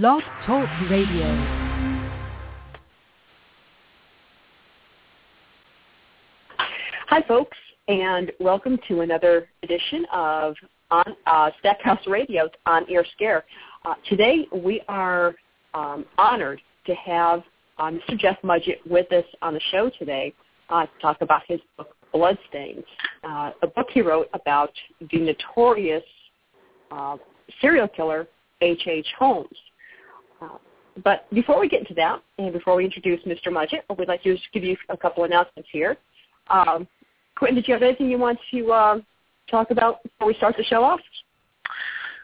Blog Talk Radio. Hi, folks, and welcome to another edition of on uh, Stackhouse Radio on Air Scare. Uh, today, we are um, honored to have uh, Mr. Jeff Mudgett with us on the show today uh, to talk about his book Bloodstains, uh, a book he wrote about the notorious uh, serial killer H.H. H. Holmes. Uh, but before we get into that, and before we introduce Mr. Mudgett, we'd like to just give you a couple announcements here. Um, Quentin, did you have anything you want to uh, talk about before we start the show off?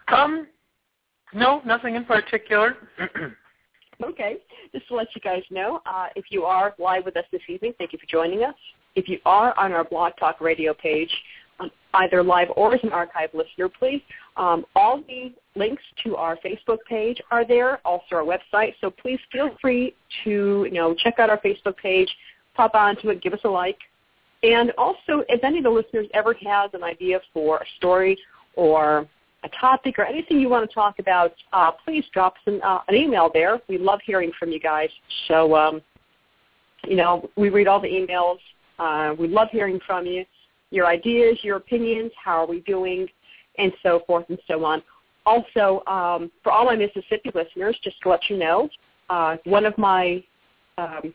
Um, no, nothing in particular. okay, just to let you guys know, uh, if you are live with us this evening, thank you for joining us. If you are on our Blog Talk Radio page, either live or as an archive listener, please. Um, all the links to our Facebook page are there, also our website. So please feel free to you know check out our Facebook page, pop onto it, give us a like, and also if any of the listeners ever has an idea for a story or a topic or anything you want to talk about, uh, please drop us an, uh, an email there. We love hearing from you guys. So um, you know we read all the emails. Uh, we love hearing from you your ideas, your opinions, how are we doing, and so forth and so on. Also, um, for all my Mississippi listeners, just to let you know, uh, one of my um,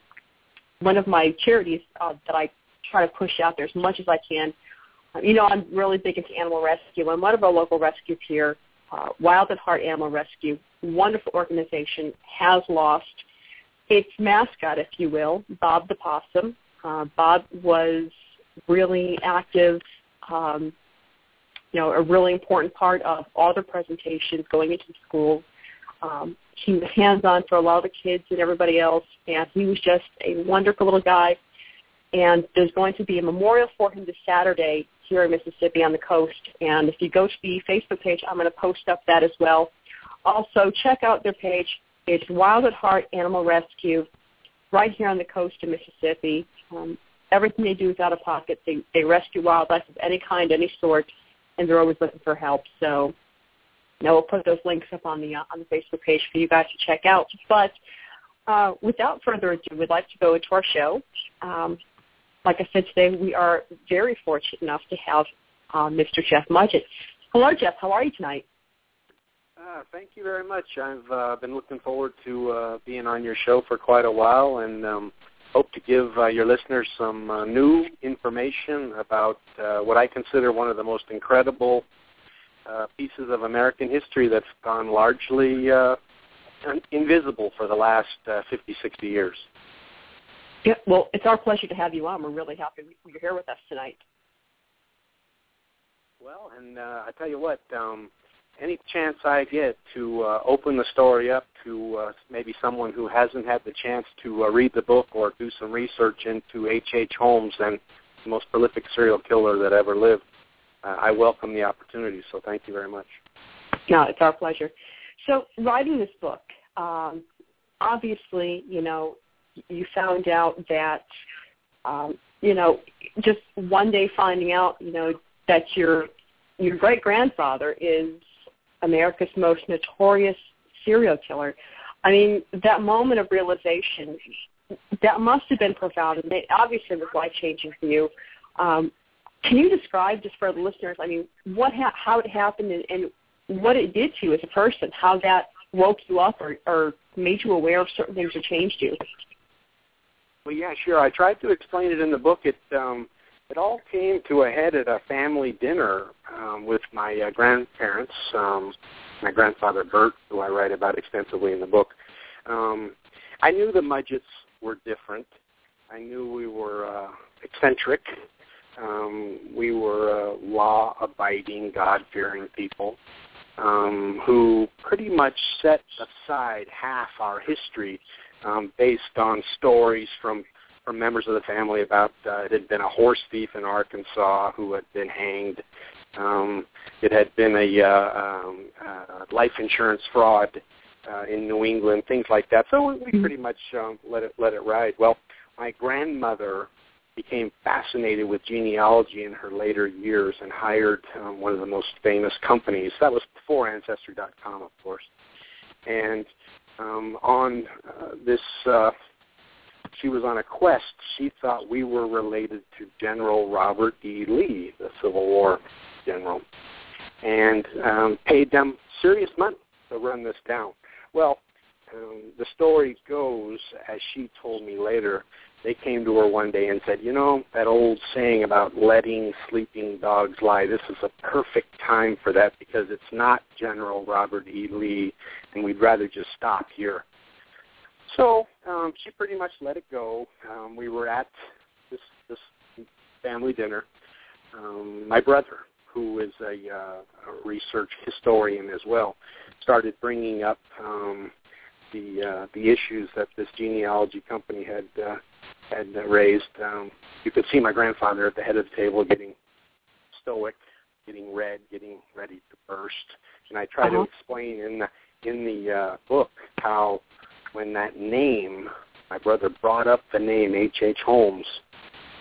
one of my charities uh, that I try to push out there as much as I can. Uh, you know, I'm really big into animal rescue, and one of our local rescues here, uh, Wild at Heart Animal Rescue, wonderful organization, has lost its mascot, if you will, Bob the Possum. Uh, Bob was really active, um, you know, a really important part of all the presentations going into the schools. Um, he was hands-on for a lot of the kids and everybody else, and he was just a wonderful little guy. And there's going to be a memorial for him this Saturday here in Mississippi on the coast. And if you go to the Facebook page, I'm going to post up that as well. Also, check out their page. It's Wild at Heart Animal Rescue right here on the coast of Mississippi. Um, everything they do is out of pocket. They they rescue wildlife of any kind, any sort, and they're always looking for help. So, know, we'll put those links up on the uh, on the Facebook page for you guys to check out. But uh, without further ado, we'd like to go into our show. Um, like I said today, we are very fortunate enough to have uh, Mr. Jeff Mudgett. Hello, Jeff. How are you tonight? Uh, thank you very much. I've uh, been looking forward to uh, being on your show for quite a while, and um, hope to give uh, your listeners some uh, new information about uh, what I consider one of the most incredible uh, pieces of American history that's gone largely uh, invisible for the last uh, 50, 60 years. Yeah, well, it's our pleasure to have you on. We're really happy you're here with us tonight. Well, and uh, I tell you what, um, any chance I get to uh, open the story up to uh, maybe someone who hasn't had the chance to uh, read the book or do some research into H.H. H. Holmes and the most prolific serial killer that ever lived, uh, I welcome the opportunity. So thank you very much. No, it's our pleasure. So writing this book, um, obviously, you know, you found out that, um, you know, just one day finding out, you know, that your your great grandfather is America's most notorious serial killer. I mean, that moment of realization, that must have been profound. And it obviously was life changing for you. Um, can you describe, just for the listeners, I mean, what ha- how it happened and, and what it did to you as a person, how that woke you up or, or made you aware of certain things or changed you? Well, yeah, sure. I tried to explain it in the book. It um, it all came to a head at a family dinner um, with my uh, grandparents, um, my grandfather Bert, who I write about extensively in the book. Um, I knew the Mudgetts were different. I knew we were uh, eccentric. Um, we were uh, law-abiding, God-fearing people um, who pretty much set aside half our history um, based on stories from from members of the family about uh, it had been a horse thief in Arkansas who had been hanged. Um, it had been a uh, um, uh, life insurance fraud uh, in New England, things like that. So we Mm-hmm. pretty much um, let it let it ride. Well, my grandmother became fascinated with genealogy in her later years and hired um, one of the most famous companies. That was before Ancestry.com, of course. and um, on uh, this. Uh, she was on a quest. She thought we were related to General Robert E. Lee, the Civil War general, and um, paid them serious money to run this down. Well, um, the story goes, as she told me later, they came to her one day and said, you know, that old saying about letting sleeping dogs lie, this is a perfect time for that because it's not General Robert E. Lee, and we'd rather just stop here. So um, she pretty much let it go. Um, we were at this this family dinner. Um, my brother, who is a, uh, a research historian as well, started bringing up um, the uh, the issues that this genealogy company had uh, had raised. Um, you could see my grandfather at the head of the table getting stoic, getting red, getting ready to burst. And I try uh-huh. to explain in the in the uh, book how when that name, my brother brought up the name H. H. Holmes,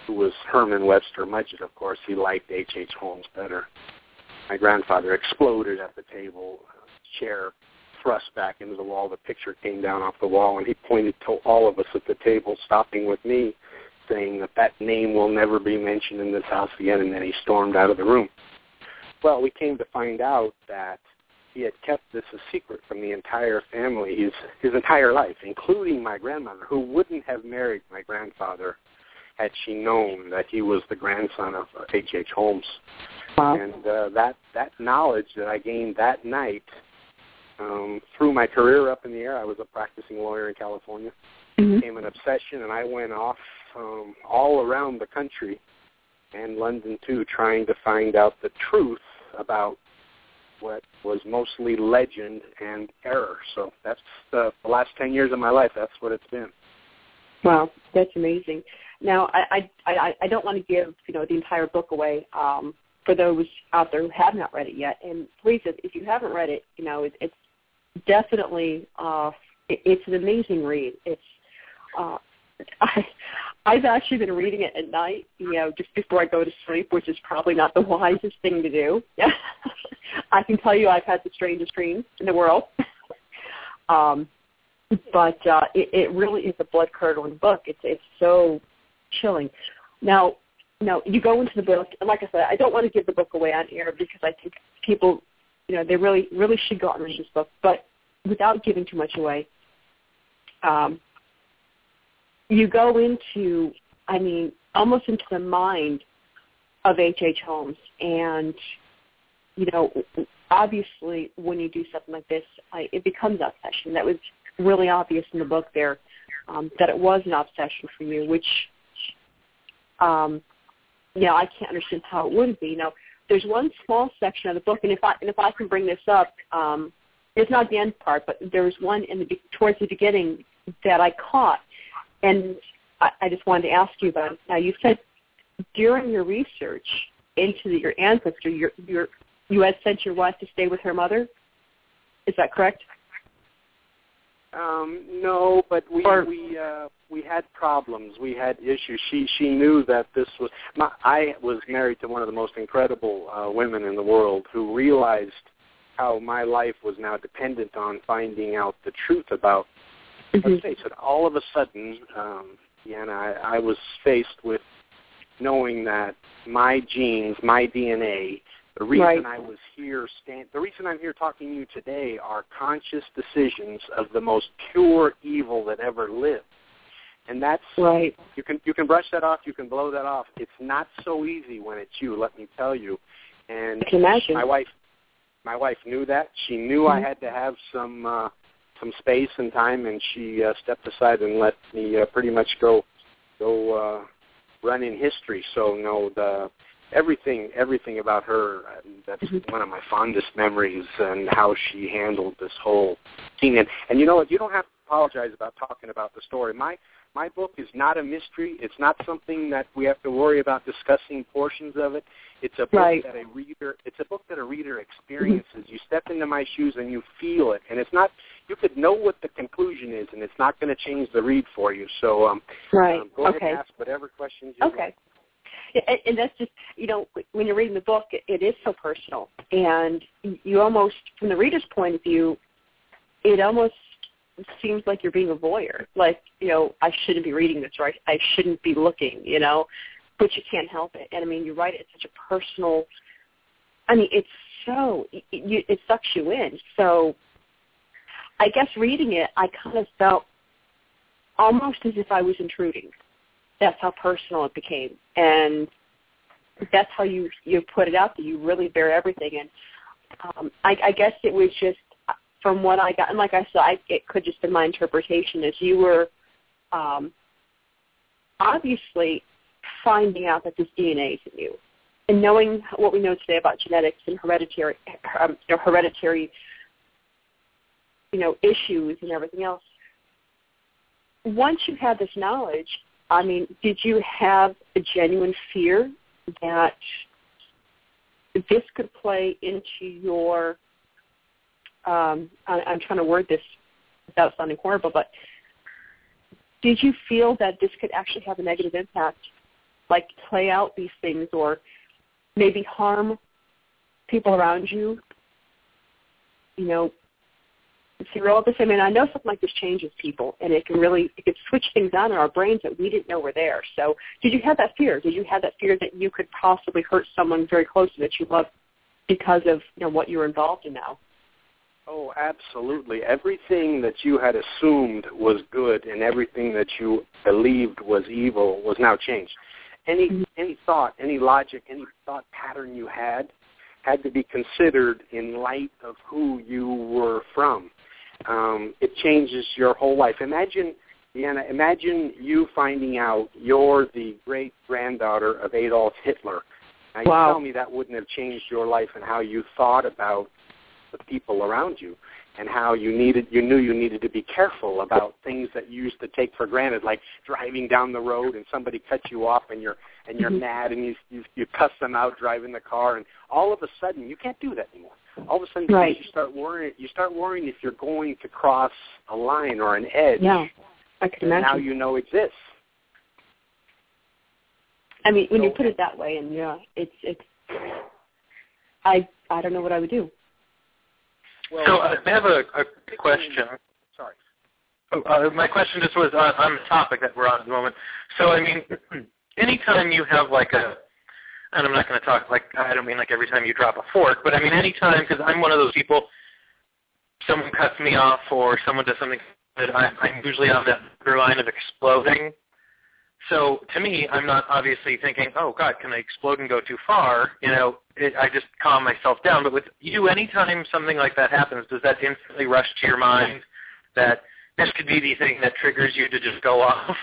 who was Herman Webster Mudgett, of course, he liked H. H. Holmes better. My grandfather exploded at the table, chair thrust back into the wall. The picture came down off the wall, and he pointed to all of us at the table, stopping with me, saying that that name will never be mentioned in this house again, and then he stormed out of the room. Well, we came to find out that he had kept this a secret from the entire family his his entire life, including my grandmother, who wouldn't have married my grandfather had she known that he was the grandson of H. H. Holmes. Wow. And uh, that that knowledge that I gained that night um, through my career up in the air, I was a practicing lawyer in California. Mm-hmm. Became an obsession, and I went off um, all around the country and London too, trying to find out the truth about what was mostly legend and error. So that's the, the last ten years of my life. That's what it's been. Wow, that's amazing. Now, I I I, I don't want to give you know the entire book away um, for those out there who have not read it yet. And please, if, if you haven't read it, you know it, it's definitely uh, it, it's an amazing read. It's uh, I I've actually been reading it at night, you know, just before I go to sleep, which is probably not the wisest thing to do. I can tell you I've had the strangest dreams in the world. um, but uh, it, it really is a blood curdling book. It's it's so chilling. Now, now you go into the book, and like I said, I don't want to give the book away on air because I think people, you know, they really really should go out and read this book. But without giving too much away, um, you go into, I mean, almost into the mind of H. H. Holmes, and you know, obviously, when you do something like this, I, it becomes obsession. That was really obvious in the book there, um, that it was an obsession for you, which, um, you know, I can't understand how it wouldn't be. Now, there's one small section of the book, and if I and if I can bring this up, um, it's not the end part, but there was one in the towards the beginning that I caught, and I, I just wanted to ask you about. Now, you said during your research into the, your ancestor, your your you had sent your wife to stay with her mother. Is that correct? Um, no, but we or, we uh, we had problems. We had issues. She she knew that this was. My, I was married to one of the most incredible uh, women in the world who realized how my life was now dependent on finding out the truth about. Mm-hmm. Let's face it. All of a sudden, um, yeah, I, I was faced with knowing that my genes, my DNA, the reason right. I was here, stand, the reason I'm here talking to you today are conscious decisions of the most pure evil that ever lived. And that's right. You can you can brush that off. You can blow that off. It's not so easy when it's you. Let me tell you. And I can imagine. my wife, my wife knew that. She knew mm-hmm. I had to have some uh, some space and time, and she uh, stepped aside and let me uh, pretty much go go uh, run in history. So no, the everything everything about her that's mm-hmm. one of my fondest memories and how she handled this whole scene and and you know what you don't have to apologize about talking about the story my my book is not a mystery it's not something that we have to worry about discussing portions of it it's a book right. that a reader it's a book that a reader experiences mm-hmm. you step into my shoes and you feel it and it's not you could know what the conclusion is and it's not going to change the read for you so um right um, go okay ahead and ask whatever questions you okay and, and that's just you know when you're reading the book, it, it is so personal, and you almost, from the reader's point of view, it almost seems like you're being a voyeur. Like, you know, I shouldn't be reading this, right? I shouldn't be looking, you know, but you can't help it. And I mean, you write it such a personal. I mean, it's so it, it sucks you in. So, I guess reading it, I kind of felt almost as if I was intruding. That's how personal it became, and that's how you you put it out there. You really bear everything, and um, I, I guess it was just from what I got, and like I said, I, it could just be my interpretation. Is you were um, obviously finding out that this DNA is in you, and knowing what we know today about genetics and hereditary, um, you know, hereditary, you know, issues and everything else. Once you had this knowledge, I mean, did you have a genuine fear that this could play into your um, I, I'm trying to word this without sounding horrible, but did you feel that this could actually have a negative impact, like play out these things or maybe harm people around you? You know, see, we're all the same. And I know something like this changes people, and it can really it can switch things on in our brains that we didn't know were there. So, did you have that fear? Did you have that fear that you could possibly hurt someone very close to that you love because of you know what you're involved in now? Oh, absolutely. Everything that you had assumed was good and everything that you believed was evil was now changed. Any mm-hmm. any thought, any logic, any thought pattern you had had to be considered in light of who you were from. Um, it changes your whole life. Imagine, Deanna, imagine you finding out you're the great granddaughter of Adolf Hitler. Now, wow. you tell me that wouldn't have changed your life and how you thought about the people around you and how you needed you knew you needed to be careful about things that you used to take for granted like driving down the road and somebody cuts you off and you're and you're mm-hmm. mad and you, you you cuss them out driving the car and all of a sudden you can't do that anymore all of a sudden right. you start worrying you start worrying if you're going to cross a line or an edge yeah I can imagine. now you know exists I mean when so, you put it that way and yeah it's it's I I don't know what I would do well, so uh, I have a, a question. Sorry. Oh, uh, my question just was on, on the topic that we're on at the moment. So, I mean, anytime you have like a, and I'm not going to talk like I don't mean like every time you drop a fork, but I mean anytime because I'm one of those people. Someone cuts me off or someone does something that I, I'm usually on that line of exploding so to me, I'm not obviously thinking, oh God, can I explode and go too far? You know, it, I just calm myself down. But with you, anytime something like that happens, does that instantly rush to your mind that this could be the thing that triggers you to just go off?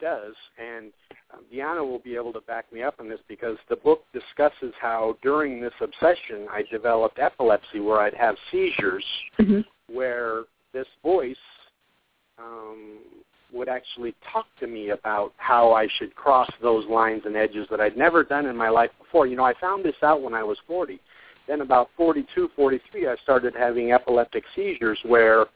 Does, and um, Deanna will be able to back me up on this because the book discusses how during this obsession I developed epilepsy where I'd have seizures mm-hmm. where this voice um, would actually talk to me about how I should cross those lines and edges that I'd never done in my life before. You know, I found this out when I was 40. Then about 42, 43, I started having epileptic seizures where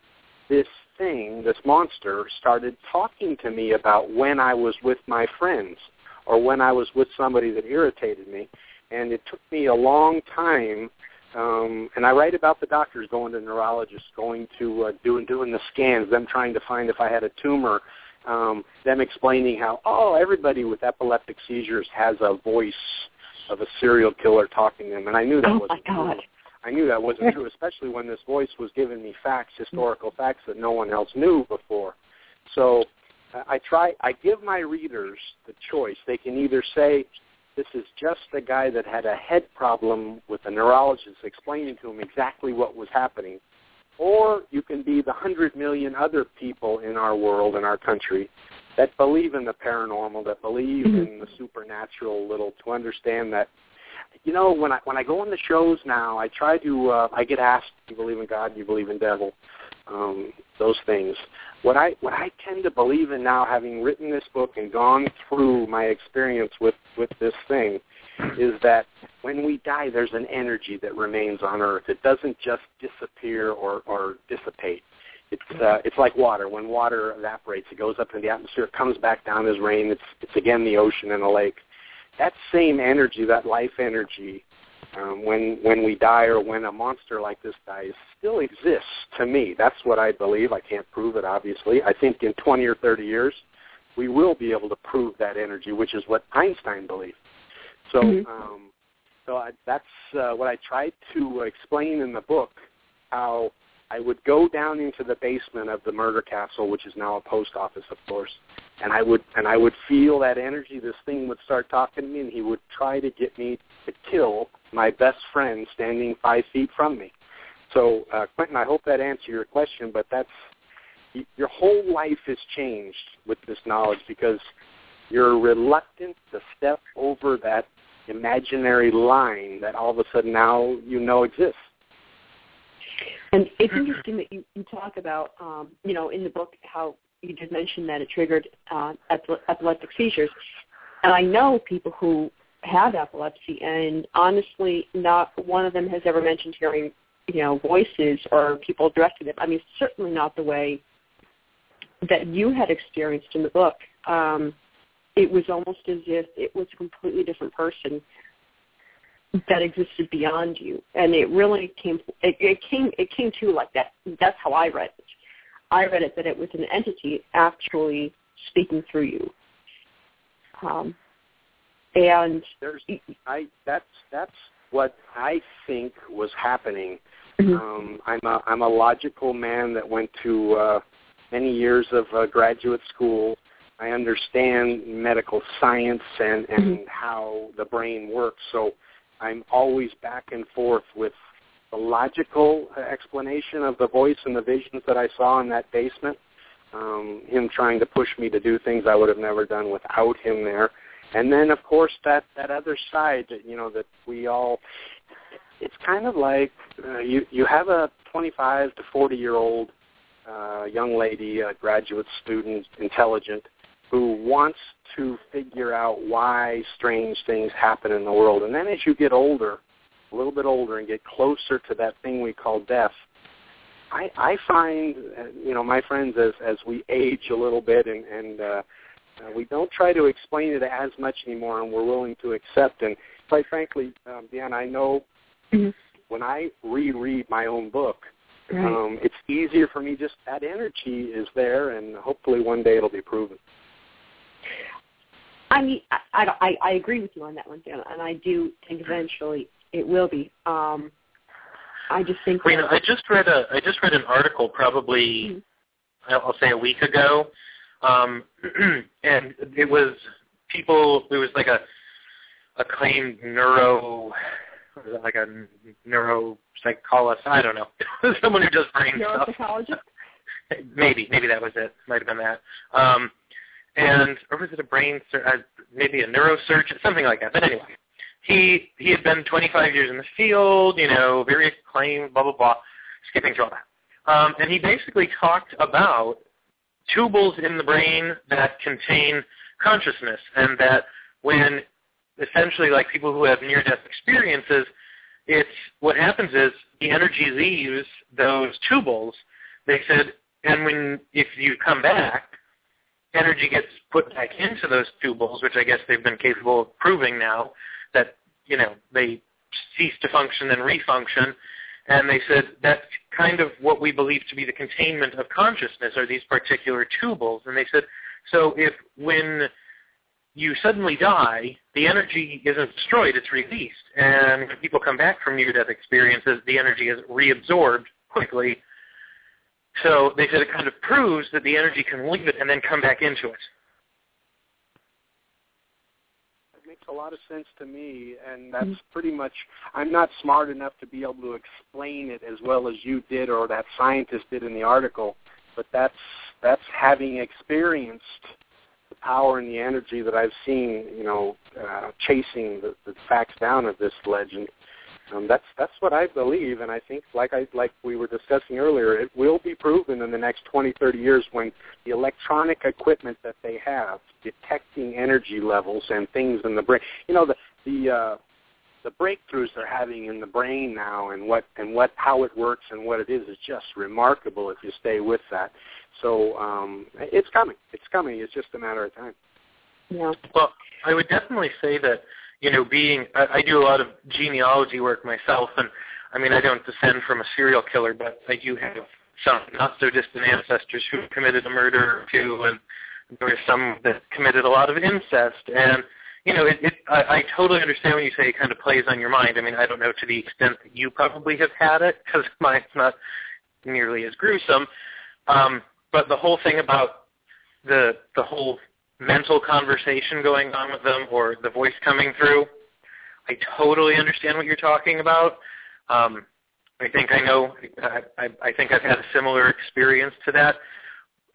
this thing, this monster, started talking to me about when I was with my friends or when I was with somebody that irritated me. And it took me a long time um, and I write about the doctors going to neurologists, going to uh, doing doing the scans, them trying to find if I had a tumor, um, them explaining how oh everybody with epileptic seizures has a voice of a serial killer talking to them, and I knew that oh wasn't my God. true. I knew that wasn't true, especially when this voice was giving me facts, historical facts that no one else knew before. So I try. I give my readers the choice. They can either say, this is just the guy that had a head problem with a neurologist explaining to him exactly what was happening. Or you can be the hundred million other people in our world, in our country, that believe in the paranormal, that believe mm-hmm. in the supernatural little to understand that you know, when I when I go on the shows now, I try to uh, I get asked, "Do you believe in God? Do you believe in devil?" Um, those things. What I what I tend to believe in now, having written this book and gone through my experience with with this thing, is that when we die, there's an energy that remains on Earth. It doesn't just disappear or or dissipate. It's uh, it's like water. When water evaporates, it goes up into the atmosphere, it comes back down as rain. It's it's again the ocean and a lake that same energy, that life energy, um, when when we die or when a monster like this dies still exists to me. That's what I believe. I can't prove it, obviously. I think in 20 or 30 years, we will be able to prove that energy, which is what Einstein believed. So, mm-hmm. um, so I, that's uh, what I tried to explain in the book. How I would go down into the basement of the murder castle, which is now a post office, of course, and I would and I would feel that energy. This thing would start talking to me, and he would try to get me to kill my best friend standing five feet from me. So, uh, Quentin, I hope that answered your question, but that's your whole life has changed with this knowledge because you're reluctant to step over that imaginary line that all of a sudden now you know exists. And it's interesting that you, you talk about, um, you know, in the book how you did mention that it triggered uh, epileptic seizures. And I know people who have epilepsy, and honestly, not one of them has ever mentioned hearing, you know, voices or people directing them. I mean, certainly not the way that you had experienced in the book. Um, it was almost as if it was a completely different person that existed beyond you, and it really came. It, it came. It came to like that. That's how I read it. I read it that it was an entity actually speaking through you. Um, and there's, I that's that's what I think was happening. Mm-hmm. Um, I'm a I'm a logical man that went to uh, many years of uh, graduate school. I understand medical science and and mm-hmm. how the brain works. So I'm always back and forth with the logical explanation of the voice and the visions that I saw in that basement. Um, him trying to push me to do things I would have never done without him there. And then, of course, that that other side, you know, that we all. It's kind of like uh, you you have a 25 to 40 year old uh, young lady, a graduate student, intelligent, who wants to figure out why strange things happen in the world. And then as you get older, a little bit older, and get closer to that thing we call death, I, I find, uh, you know, my friends, as as we age a little bit, and and uh, uh, we don't try to explain it as much anymore, and we're willing to accept. And quite frankly, um, Dan, I know mm-hmm. when I reread my own book, right. um, it's easier for me. Just that energy is there, and hopefully one day it'll be proven. I mean, I, I, I agree with you on that one, Dan, and I do think eventually it will be. Um, I just think. I mean, I just read a I just read an article probably mm-hmm. I'll say a week ago, um, and it was people. It was like a acclaimed neuro, like a neuropsychologist. I don't know, someone who does brain stuff. maybe, maybe that was it. Might have been that. Um, and or was it a brain sur- uh, maybe a neurosurgeon something like that but anyway he he had been 25 years in the field you know very acclaimed blah blah blah skipping through all that. Um, and he basically talked about tubules in the brain that contain consciousness and that when essentially like people who have near death experiences it's what happens is the energy leaves those tubules they said and when if you come back energy gets put back into those tubules, which I guess they've been capable of proving now that you know they cease to function and refunction. And they said that's kind of what we believe to be the containment of consciousness are these particular tubules. And they said, so if when you suddenly die, the energy isn't destroyed, it's released. And when people come back from near-death experiences, the energy is reabsorbed quickly so they said it kind of proves that the energy can leave it and then come back into it. It makes a lot of sense to me, and that's mm-hmm. pretty much. I'm not smart enough to be able to explain it as well as you did or that scientist did in the article, but that's that's having experienced the power and the energy that I've seen, you know, uh, chasing the, the facts down of this legend um, that's that's what I believe, and I think, like I like we were discussing earlier, it will be proven in the next 20, 30 years when the electronic equipment that they have detecting energy levels and things in the brain. You know, the the uh, the breakthroughs they're having in the brain now, and what and what how it works and what it is is just remarkable if you stay with that. So um, it's coming. It's coming. It's just a matter of time. Yeah. Well, I would definitely say that you know, being I, I do a lot of genealogy work myself, and I mean I don't descend from a serial killer, but I do have some not so distant ancestors who committed a murder or two, and there were some that committed a lot of incest, and you know, it, it I, I totally understand when you say it kind of plays on your mind. I mean, I don't know to the extent that you probably have had it because mine's not nearly as gruesome. Um, but the whole thing about the the whole mental conversation going on with them or the voice coming through, I totally understand what you're talking about. Um, I think I know. I, I, I think I've had a similar experience to that.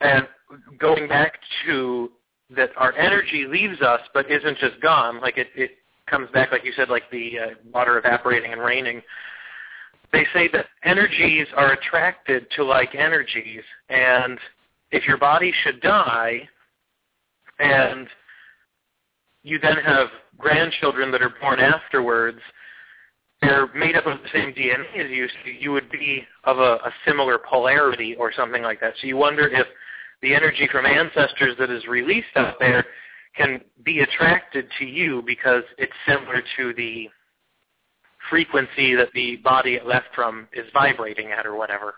And going back to that our energy leaves us but isn't just gone. Like it, it comes back, like you said, like the uh, water evaporating and raining. They say that energies are attracted to like energies, and if your body should die, and you then have grandchildren that are born afterwards, they're made up of the same DNA as you, so you would be of a, a similar polarity or something like that. So you wonder if the energy from ancestors that is released out there can be attracted to you because it's similar to the frequency that the body it left from is vibrating at or whatever.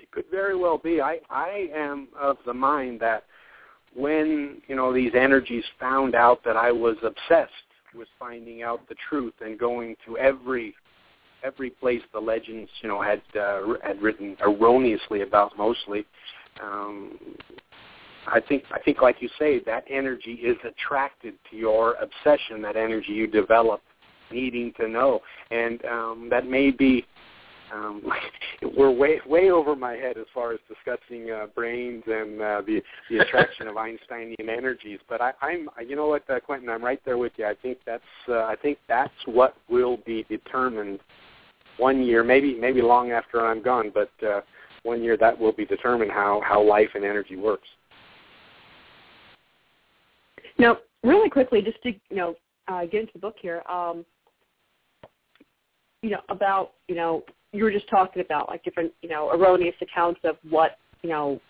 It could very well be. I, I am of the mind that when, you know, these energies found out that I was obsessed with finding out the truth and going to every every place the legends, you know, had uh, had written erroneously about mostly. Um, I think I think, like you say, that energy is attracted to your obsession. That energy you develop, needing to know, and um, that may be. Um, we're way way over my head as far as discussing uh, brains and uh, the the attraction of Einsteinian energies. But I, I'm, you know what, uh, Quentin, I'm right there with you. I think that's uh, I think that's what will be determined one year, maybe maybe long after I'm gone, but uh, one year that will be determined how how life and energy works. Now, really quickly, just to you know uh, get into the book here, um, you know about you know you were just talking about like different you know erroneous accounts of what you know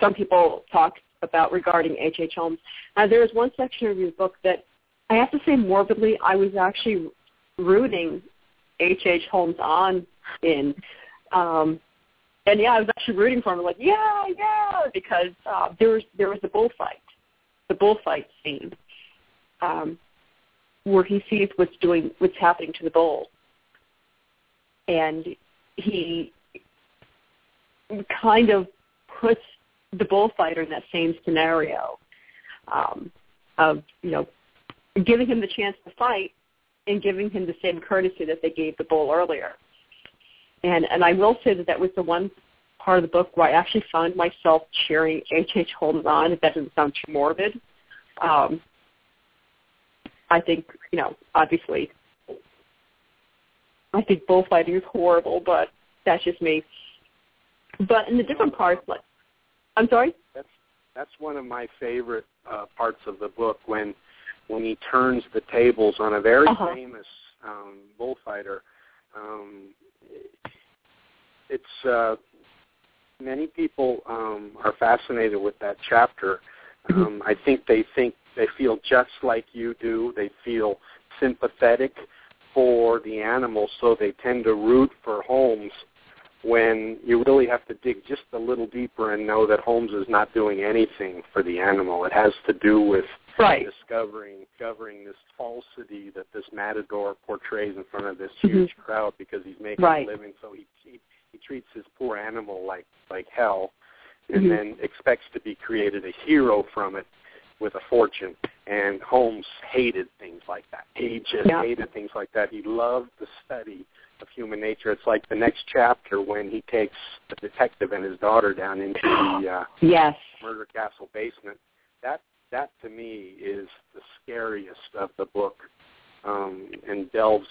some people talk about regarding H. H. Holmes. Uh, there is one section of your book that I have to say morbidly, I was actually rooting H. H. Holmes on in. Um, and yeah, I was actually rooting for him. Like, yeah, yeah, because uh, there was there was the bullfight, the bullfight scene, um, where he sees what's doing what's happening to the bull, and he kind of puts the bullfighter in that same scenario um, of you know giving him the chance to fight and giving him the same courtesy that they gave the bull earlier. And and I will say that that was the one part of the book where I actually found myself cheering H. H. Holmes on. If that doesn't sound too morbid, um, I think you know obviously I think bullfighting is horrible, but that's just me. But in the different parts, like I'm sorry. That's that's one of my favorite uh, parts of the book when when he turns the tables on a very uh-huh. famous um, bullfighter. Um, it's uh, many people um, are fascinated with that chapter. Mm-hmm. Um, I think they think they feel just like you do. They feel sympathetic for the animals, so they tend to root for Holmes when you really have to dig just a little deeper and know that Holmes is not doing anything for the animal. It has to do with right. discovering discovering this falsity that this matador portrays in front of this mm-hmm. huge mm-hmm. crowd because he's making right. a living. So he, he he treats his poor animal like like hell, and mm-hmm. then expects to be created a hero from it with a fortune. And Holmes hated things like that. He just yeah. hated things like that. He loved the study of human nature. It's like the next chapter when he takes the detective and his daughter down into the uh, yes. murder castle basement. That that to me is the scariest of the book, um, and delves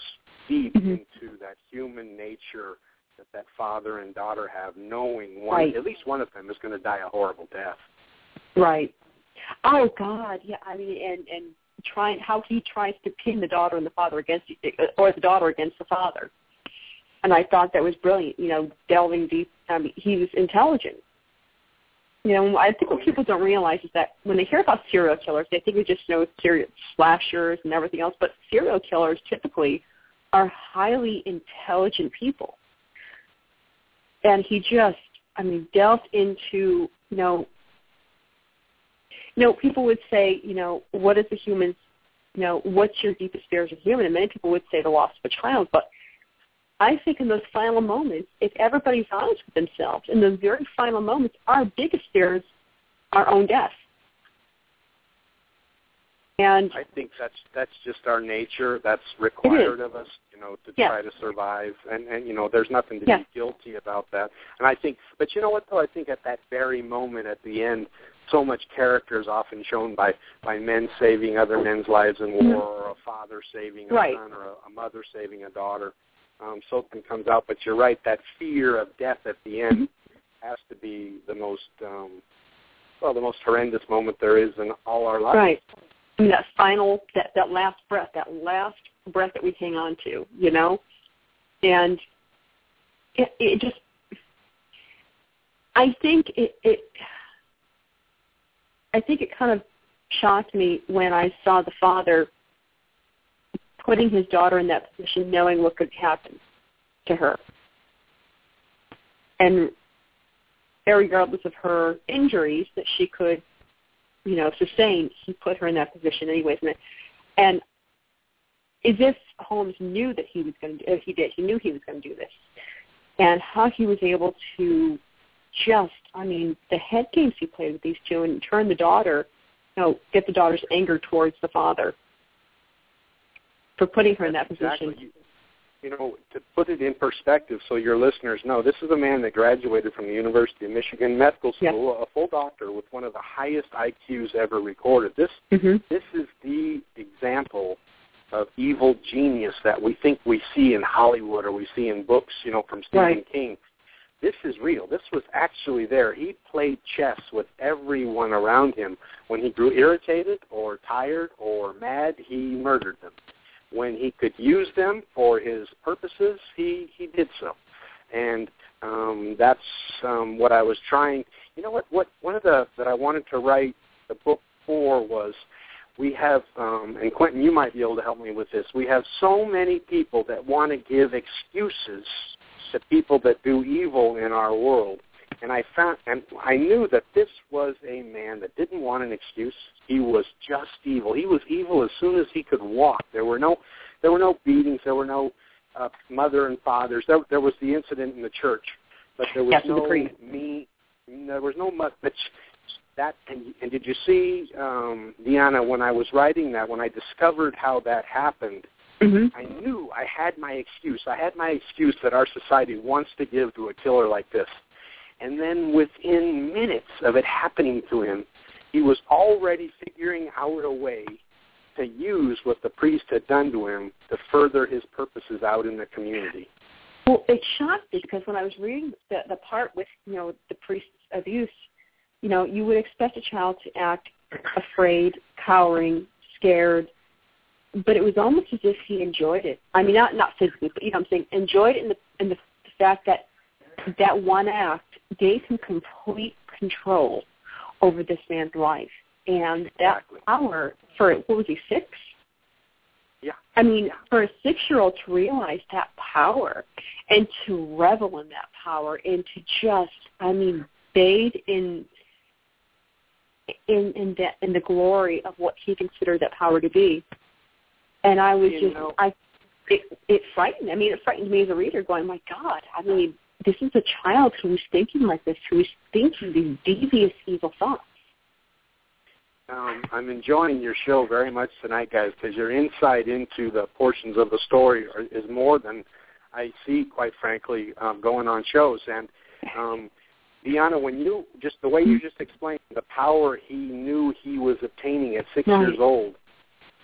deep mm-hmm. into that human nature that that father and daughter have, knowing one right. at least one of them is going to die a horrible death. Right. Oh God, yeah. I mean, and and trying how he tries to pin the daughter and the father against, or the daughter against the father. And I thought that was brilliant. You know, delving deep. I mean, he was intelligent you know, I think what people don't realize is that when they hear about serial killers, they think we just know serial slashers and everything else. But serial killers typically are highly intelligent people, and he just, I mean, delved into, you know, you know, people would say, you know, what is the human's, you know, what's your deepest fear as a human? And many people would say the loss of a child, but I think in those final moments, if everybody's honest with themselves, in those very final moments, our biggest fear is our own death. And I think that's that's just our nature. That's required of us, you know, to yes. try to survive. And and you know, there's nothing to yes. be guilty about that. And I think, but you know what though? I think at that very moment at the end, so much character is often shown by by men saving other men's lives in war, or a father saving a right. son, or a, a mother saving a daughter um, something comes out. But you're right, that fear of death at the end mm-hmm. has to be the most, um, well, the most horrendous moment there is in all our lives. Right. I mean, that final, that, that last breath, that last breath that we hang on to, you know? And it, it just, I think it, it, I think it kind of shocked me when I saw the father putting his daughter in that position, knowing what could happen to her. And regardless of her injuries that she could, you know, sustain, he put her in that position anyways. And, and as if Holmes knew that he was going to, do, he did, he knew he was going to do this. And how he was able to just, I mean, the head games he played with these two and turn the daughter, you know, get the daughter's anger towards the father for putting her in that exactly. position. You, you know, to put it in perspective so your listeners know, this is a man that graduated from the University of Michigan Medical School, yeah. a full doctor with one of the highest IQs ever recorded. This mm-hmm. this is the example of evil genius that we think we see in Hollywood or we see in books, you know, from Stephen right. King. This is real. This was actually there. He played chess with everyone around him. When he grew irritated or tired or mad, he murdered them when he could use them for his purposes, he he did so, and um, that's um, what I was trying. You know what? What one of the that I wanted to write the book for was we have, um, and Quentin, you might be able to help me with this. We have so many people that want to give excuses to people that do evil in our world, and I found, and I knew that this was a man that didn't want an excuse. He was just evil. He was evil as soon as he could walk. There were no, there were no beatings. There were no uh, mother and fathers. There, there was the incident in the church, but there was no the me. There was no much. But that and, and did you see, um, Deanna, when I was writing that, when I discovered how that happened, mm-hmm. I knew I had my excuse. I had my excuse that our society wants to give to a killer like this. And then within minutes of it happening to him, he was already figuring out a way to use what the priest had done to him to further his purposes out in the community. Well, it shocked me because when I was reading the, the part with, you know, the priest's abuse, you know, you would expect a child to act afraid, cowering, scared, but it was almost as if he enjoyed it. I mean, not not physically, but you know, what I'm saying enjoyed it in the in the, fact that that one act gave him complete control over this man's life. And that exactly. power for what was he, six? Yeah. I mean, yeah. for a six year old to realize that power and to revel in that power and to just I mean, bathe in in in that in the glory of what he considered that power to be. And I was you just know, I it it frightened I mean it frightened me as a reader going, My God, I mean, this is a child who is thinking like this, who is thinking these devious, evil thoughts. Um, I'm enjoying your show very much tonight, guys, because your insight into the portions of the story are, is more than I see, quite frankly, um, going on shows. And um, Deanna, when you just the way you just explained the power he knew he was obtaining at six right. years old,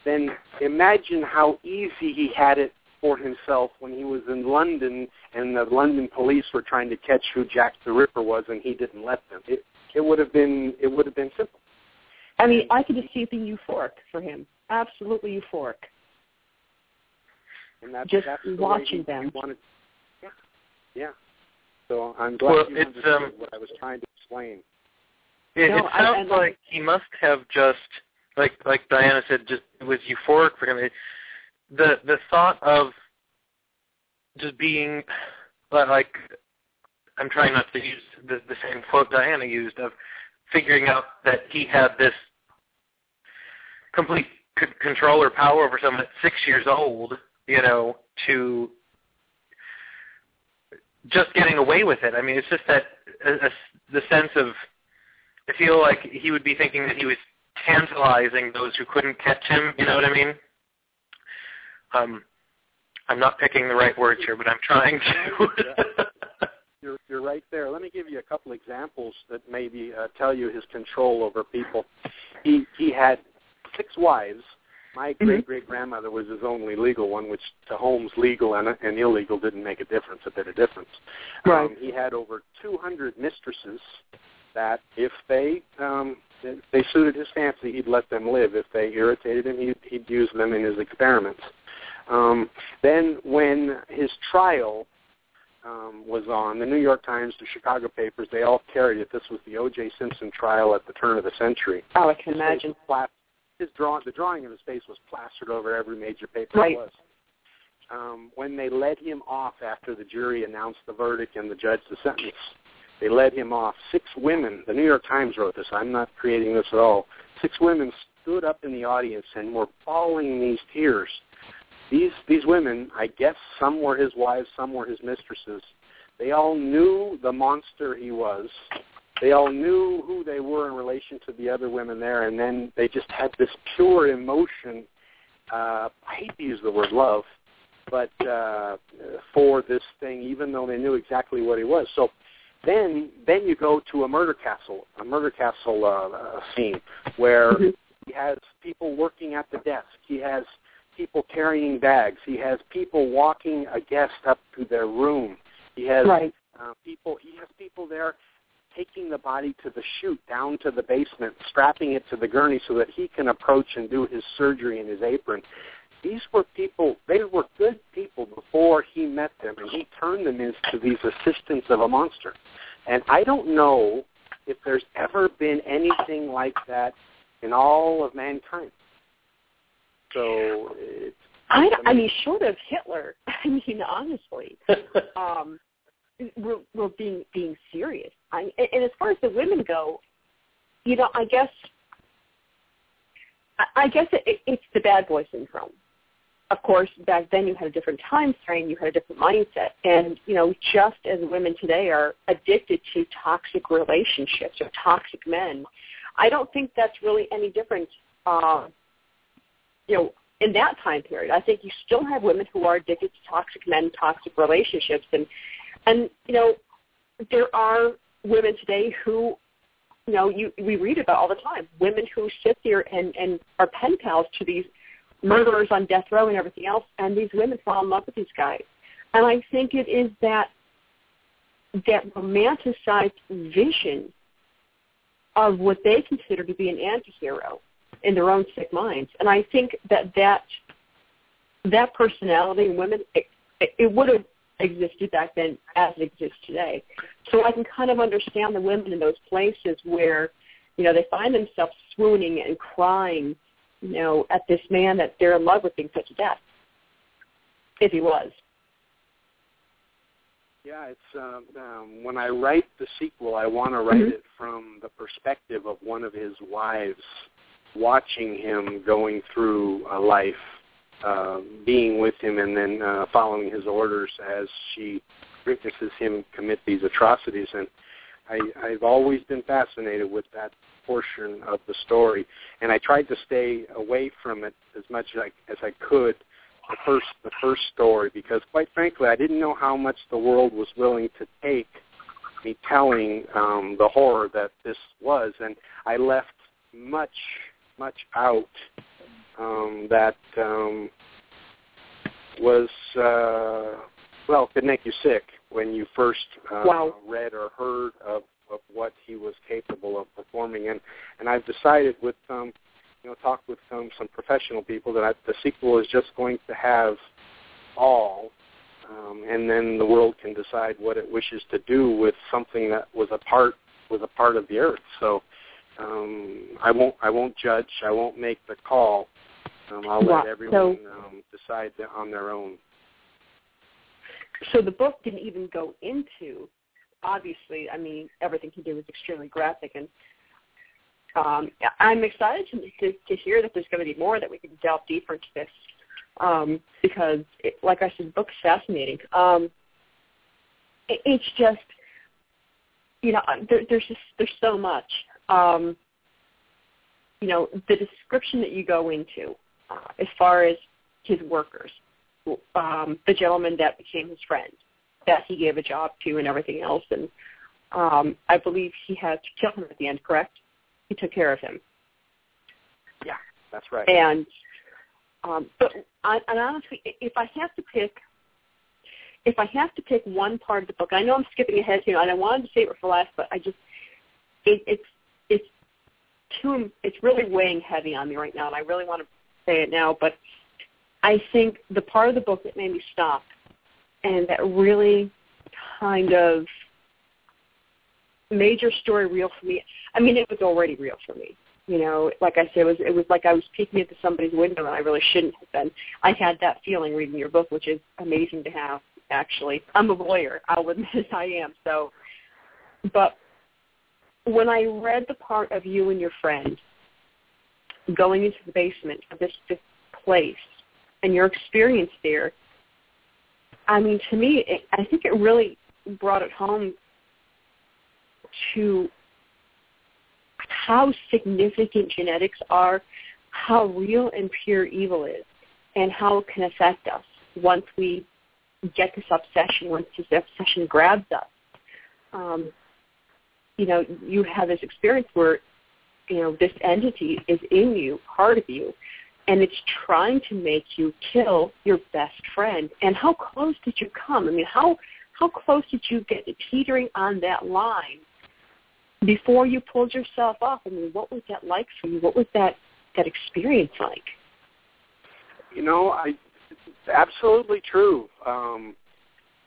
then imagine how easy he had it for himself when he was in London and the London police were trying to catch who Jack the Ripper was and he didn't let them. It it would have been it would have been simple. I mean, I could just see it being euphoric for him. Absolutely euphoric. And that's, just that's the watching way he, them. He wanted, yeah, yeah. So I'm glad well, you it's, understood um, what I was trying to explain. It, No, it I- sounds I- like he must have just, like like Diana said, just it was euphoric for him. It, the the thought of just being like I'm trying not to use the, the same quote Diana used of figuring out that he had this complete c- control or power over someone at six years old, you know, to just getting away with it. I mean, it's just that uh, uh, the sense of I feel like he would be thinking that he was tantalizing those who couldn't catch him. You know what I mean? Um, I'm not picking the right words here, but I'm trying to. You're, you're right there. Let me give you a couple examples that maybe uh, tell you his control over people. He he had six wives. My great great grandmother was his only legal one, which to Holmes legal and, and illegal didn't make a difference, a bit of difference. Right. Um, he had over 200 mistresses that if they um, if they suited his fancy, he'd let them live. If they irritated him, he'd, he'd use them in his experiments. Um, then when his trial um, was on, the New York Times, the Chicago papers, they all carried it. This was the O.J. Simpson trial at the turn of the century. Oh, I can His imagine. pla- his draw, the drawing of his face was plastered over every major paper Right. it was. Um, when they led him off after the jury announced the verdict and the judge the sentence, they led him off. Six women, the New York Times wrote this, I'm not creating this at all. Six women stood up in the audience and were bawling these tears. These these women, I guess some were his wives, some were his mistresses. They all knew the monster he was. They all knew who they were in relation to the other women there, and then they just had this pure emotion. Uh, I hate to use the word love, but uh, for this thing, even though they knew exactly what he was. So then, then you go to a murder castle, a murder castle uh, uh, scene where Mhm. he has people working at the desk. He has people carrying bags. He has people walking a guest up to their room. He has Right. uh, people. He has people there taking the body to the chute down to the basement, strapping it to the gurney so that he can approach and do his surgery in his apron. These were people. They were good people before he met them, and he turned them into these assistants of a monster. And I don't know if there's ever been anything like that in all of mankind. So it's I, I mean, short of Hitler, I mean, honestly, um, we're, we're being being serious. I, and, and as far as the women go, you know, I guess, I, guess it, it, it's the bad boy syndrome. Of course, back then you had a different time frame, you had a different mindset, and you know, just as women today are addicted to toxic relationships or toxic men, I don't think that's really any different. Uh, you know, in that time period. I think you still have women who are addicted to toxic men, toxic relationships, and and you know there are women today who you know you we read about all the time. Women who sit there and and are pen pals to these murderers on death row and everything else, and these women fall in love with these guys. And I think it is that that romanticized vision of what they consider to be an antihero in their own sick minds. And I think that that that personality in women it, it would have existed back then as it exists today. So I can kind of understand the women in those places where you know they find themselves swooning and crying, you know, at this man that they're in love with being put to death, if he was. Yeah, it's um, um, when I write the sequel, I want to write Mhm. it from the perspective of one of his wives, watching him going through a life, uh, being with him, and then uh, following his orders as she witnesses him commit these atrocities. And I, I've always been fascinated with that portion of the story, and I tried to stay away from it as much as I, as I could the first the first story because quite frankly I didn't know how much the world was willing to take me telling um, the horror that this was, and I left much much out um, that um, was uh, well could make you sick when you first uh, Wow. read or heard of, of what he was capable of performing, and and I've decided with um, you know talk with some some professional people that I, the sequel is just going to have all, um, and then the world can decide what it wishes to do with something that was a part was a part of the earth. So Um, I won't I won't judge. I won't make the call. Um, I'll let everyone so, um, decide on their own. So the book didn't even go into. Obviously, I mean everything he did was extremely graphic, and um, I'm excited to, to to hear that there's going to be more that we can delve deeper into this um, because, it, like I said, the book's fascinating. Um, it, it's just, you know, there, there's just there's so much. Um, you know, the description that you go into uh, as far as his workers, um, the gentleman that became his friend, that he gave a job to, and everything else, and um, I believe he had to kill him at the end. Correct? He took care of him. Yeah, that's right. And um, but I, and honestly, if I have to pick, if I have to pick one part of the book, I know I'm skipping ahead here, and I wanted to save it for last, but I just it, it's it's too it's really weighing heavy on me right now, and I really want to say it now, but I think the part of the book that made me stop and that really kind of made your story real for me. I mean, it was already real for me. You know, like I said, it was it was like I was peeking into somebody's window and I really shouldn't have been. I had that feeling reading your book, which is amazing to have. Actually, I'm a lawyer. I'll admit I am. So, but when I read the part of you and your friend going into the basement of this, this place and your experience there, I mean, to me, it, I think it really brought it home to how significant genetics are, how real and pure evil is, and how it can affect us once we get this obsession, once this obsession grabs us. Um, you know, you have this experience where, you know, this entity is in you, part of you, and it's trying to make you kill your best friend. And how close did you come? I mean, how how close did you get to teetering on that line before you pulled yourself off? I mean, what was that like for you? What was that that experience like? You know, I it's absolutely true. Um,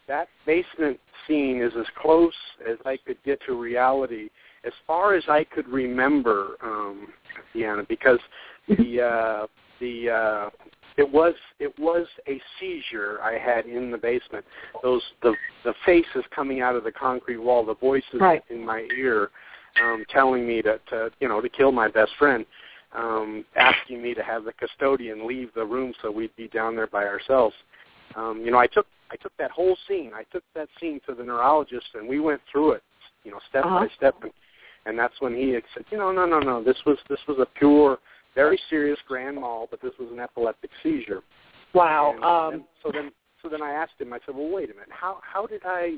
that basement scene is as close as I could get to reality, as far as I could remember, um, Deanna, because the uh, the uh, it was it was a seizure I had in the basement. Those the the faces coming out of the concrete wall, the voices right. in my ear, um, telling me to, to you know to kill my best friend, um, asking me to have the custodian leave the room so we'd be down there by ourselves. Um, you know, I took I took that whole scene. I took that scene to the neurologist, and we went through it, you know, step uh-huh. by step. And, and that's when he said, you know, no, no, no, this was this was a pure very serious grand mal, but this was an epileptic seizure. Wow. And, um, and so then, so then I asked him. I said, "Well, wait a minute. How how did I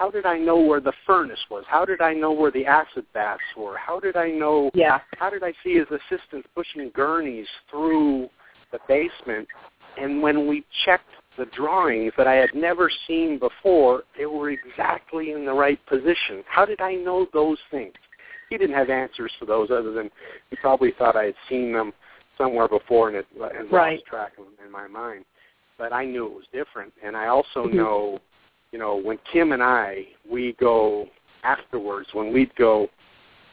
how did I know where the furnace was? How did I know where the acid baths were? How did I know? Yeah. How did I see his assistants pushing gurneys through the basement? And when we checked the drawings that I had never seen before, they were exactly in the right position. How did I know those things? He didn't have answers for those other than he probably thought I had seen them somewhere before and it and right. lost track of them in my mind. But I knew it was different, and I also mm-hmm. know, you know, when Kim and I we go afterwards when we'd go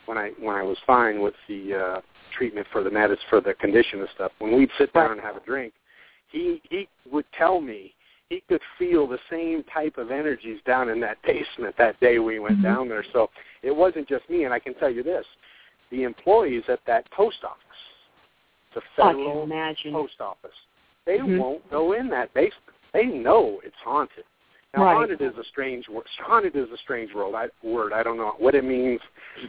when I when I was fine with the uh, treatment for the medicine for the condition and stuff. When we'd sit down and have a drink, he he would tell me he could feel the same type of energies down in that basement that day we went mm-hmm. down there. So it wasn't just me, and I can tell you this: the employees at that post office, the federal post office, they mm-hmm. won't go in that basement. They know it's haunted. Now, right. haunted is a strange word. Haunted is a strange word. I, word. I don't know what it means.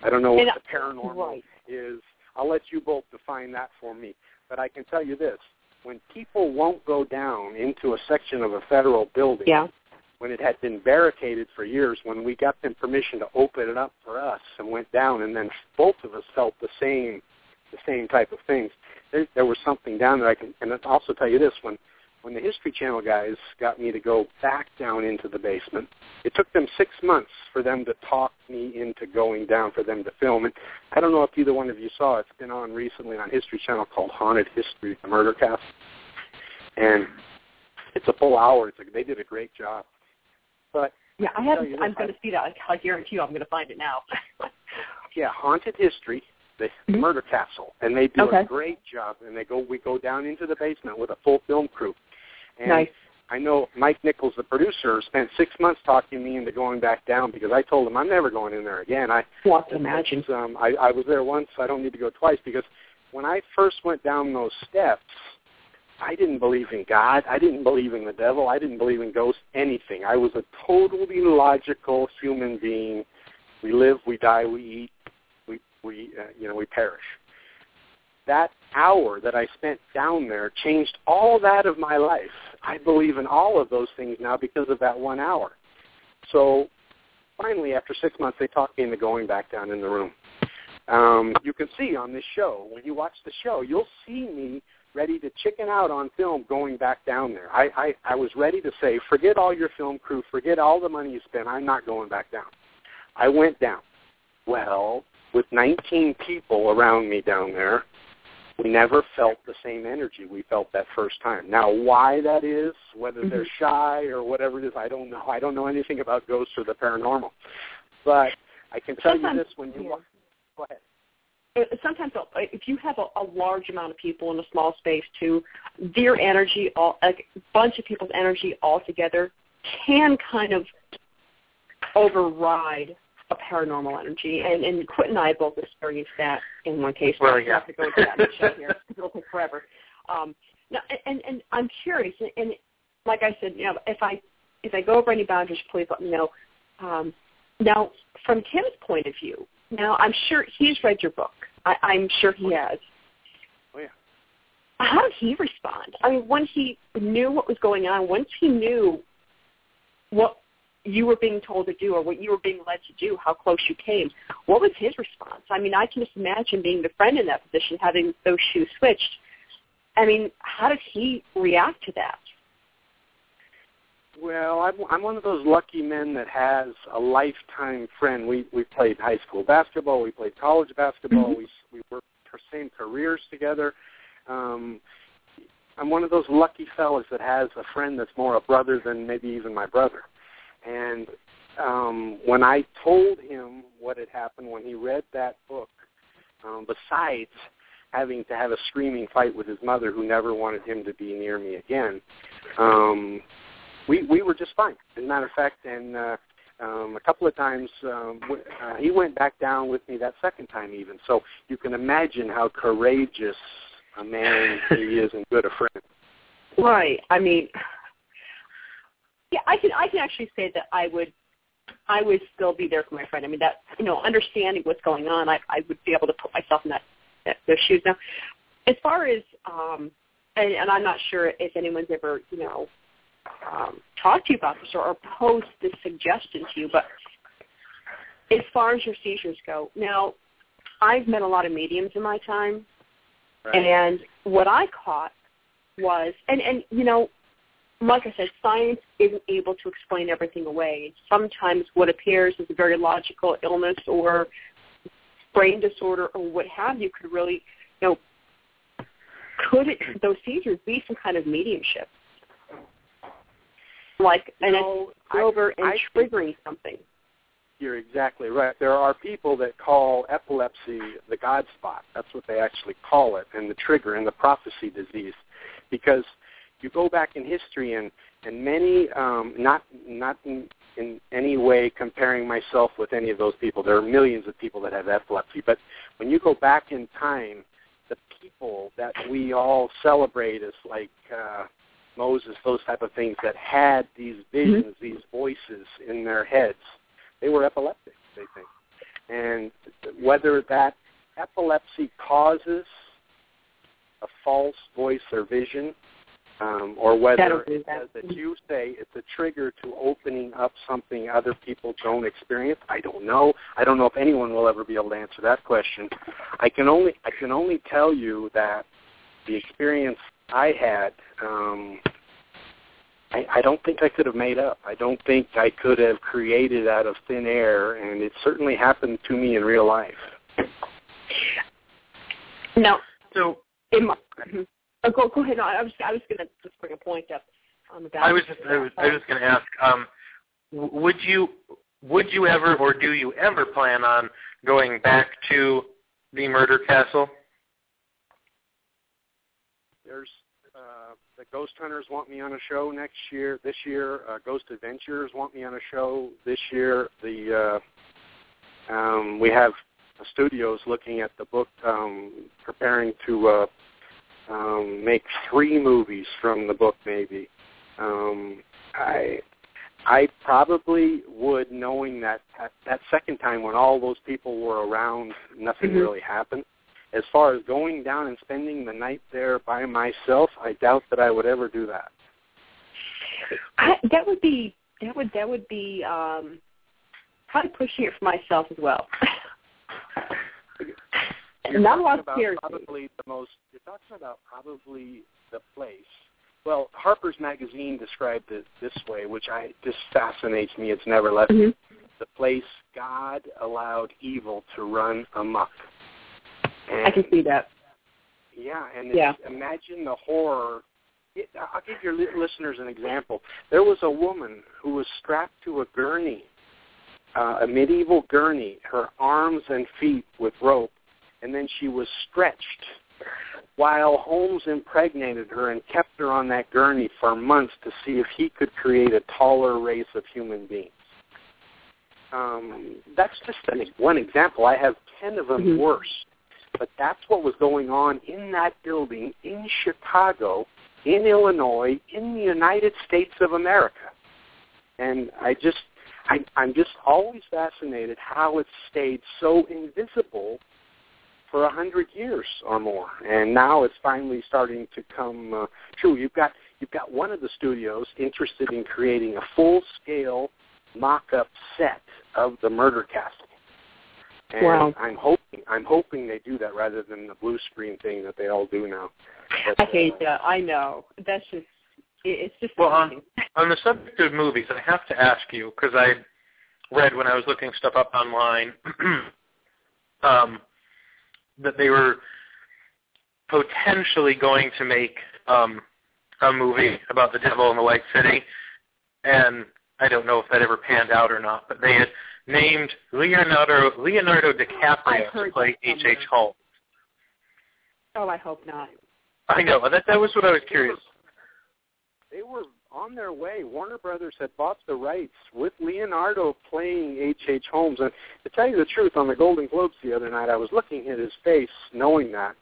I don't know what and, the paranormal right. is. I'll let you both define that for me. But I can tell you this: when people won't go down into a section of a federal building, yeah. When it had been barricaded for years, when we got them permission to open it up for us and went down, and then both of us felt the same, the same type of things. There, there was something down there. I can, and I'll also tell you this: when when the History Channel guys got me to go back down into the basement, it took them six months for them to talk me into going down for them to film it. I don't know if either one of you saw it. It's been on recently on History Channel called Haunted History, the Murder Cast, and it's a full hour. It's a, they did a great job. But yeah, I haven't. I'm going to see that. I guarantee you, I'm going to find it now. yeah, Haunted History, the mm-hmm. Murder Castle, and they do okay. a great job. And they go, we go down into the basement with a full film crew. And nice. I know Mike Nichols, the producer, spent six months talking me into going back down because I told him I'm never going in there again. I I can imagine. Um, I, I was there once. I don't need to go twice because when I first went down those steps, I didn't believe in God. I didn't believe in the devil. I didn't believe in ghosts. Anything. I was a totally logical human being. We live, we die, we eat, we we uh, you know we perish that hour that I spent down there changed all that of my life. I believe in all of those things now because of that one hour. So finally, after six months, they talked me into going back down in the room. Um, you can see on this show, when you watch the show, you'll see me ready to chicken out on film going back down there. I, I, I was ready to say, forget all your film crew, forget all the money you spent, I'm not going back down. I went down. Well, with 19 people around me down there, we never felt the same energy we felt that first time. Now, why that is, whether mm-hmm. they're shy or whatever it is, I don't know. I don't know anything about ghosts or the paranormal. But I can tell you this when you walk. Go ahead. Sometimes if you have a, a large amount of people in a small space too, their energy, all, a bunch of people's energy all together can kind of override a paranormal energy, and and Quint and I both experienced that in one case. Well, yeah. have to go into that in the show here because it'll take forever. Um, now, and and I'm curious, and, and like I said, you know, if I if I go over any boundaries, please let me know. Um, now, from Tim's point of view, now I'm sure he's read your book. I, I'm sure he oh, has. Oh yeah. How did he respond? I mean, when he knew what was going on, once he knew what you were being told to do or what you were being led to do, how close you came. What was his response? I mean, I can just imagine being the friend in that position, having those shoes switched. I mean, how did he react to that? Well, I'm, I'm one of those lucky men that has a lifetime friend. We we played high school basketball, we played college basketball, mm-hmm. we we worked our same careers together. Um, I'm one of those lucky fellas that has a friend that's more a brother than maybe even my brother. And um, when I told him what had happened when he read that book, um, besides having to have a screaming fight with his mother, who never wanted him to be near me again, um, we we were just fine. As a matter of fact, and uh, um, a couple of times um, uh, he went back down with me that second time even. So you can imagine how courageous a man he is and good a friend. Right. I mean, yeah, I can I can actually say that I would I would still be there for my friend. I mean that you know, understanding what's going on, I I would be able to put myself in that, that those shoes. Now, as far as um and, and I'm not sure if anyone's ever, you know, um, talked to you about this or, or posed this suggestion to you, but as far as your seizures go, now I've met a lot of mediums in my time, right. and what I caught was, and and you know, like I said, science isn't able to explain everything away. Sometimes what appears as a very logical illness or brain disorder or what have you could really, you know, could it, those seizures be some kind of mediumship? Like an no, over and triggering something. You're exactly right. There are people that call epilepsy the God spot. That's what they actually call it, and the trigger and the prophecy disease, because – you go back in history and and many um, not not in, in any way comparing myself with any of those people. There are millions of people that have epilepsy, but when you go back in time, the people that we all celebrate as like uh, Moses, those type of things that had these visions, mm-hmm. these voices in their heads, they were epileptic. They think, and whether that epilepsy causes a false voice or vision um, or whether it says that you say it's a trigger to opening up something other people don't experience. I don't know. I don't know if anyone will ever be able to answer that question. I can only I can only tell you that the experience I had. Um, I, I don't think I could have made up. I don't think I could have created out of thin air, and it certainly happened to me in real life. No. So, in my, mm-hmm. Oh, go go ahead. No, I was I was going to just bring a point up on the. I was just I was, I was going to ask. Um, would you would you ever or do you ever plan on going back to the Murder Castle? There's the Ghost Hunters want me on a show next year. This year, uh, Ghost Adventures want me on a show this year. The uh, um, we have studios looking at the book, um, preparing to uh, um, make three movies from the book. Maybe um, I I probably would, knowing that at that second time when all those people were around, nothing Mhm. really happened. As far as going down and spending the night there by myself, I doubt that I would ever do that. I, that would be that would that would be um, probably pushing it for myself as well. You're Not talking about probably the most. You're talking about probably the place. Well, Harper's Magazine described it this way, which I just fascinates me. It's never left Mhm. the place God allowed evil to run amok. And, I can see that. Yeah, and Yeah. it's, imagine the horror. It, I'll give your listeners an example. There was a woman who was strapped to a gurney, uh, a medieval gurney, her arms and feet with rope, and then she was stretched while Holmes impregnated her and kept her on that gurney for months to see if he could create a taller race of human beings. Um, that's just an, one example. I have ten of them Mhm. worse. But that's what was going on in that building in Chicago, in Illinois, in the United States of America. And I just, I, I'm just always fascinated how it stayed so invisible for a hundred years or more, and now it's finally starting to come uh, true. You've got you've got one of the studios interested in creating a full-scale mock-up set of the Murder Castle. And Wow. I'm hoping I'm hoping they do that rather than the blue screen thing that they all do now. But, I hate uh, that. I know. That's just it's just Well, on, on the subject of movies, I have to ask you because I read when I was looking stuff up online um, that they were potentially going to make um, a movie about the devil in the White City, and I don't know if that ever panned out or not. But they had named Leonardo Leonardo I've DiCaprio to play H. H. Holmes. oh, I hope not. I know that that was what I was curious. they were on their way. Warner Brothers had bought the rights with Leonardo playing H. H. Holmes. And to tell you the truth, on the Golden Globes the other night, I was looking at his face, knowing that,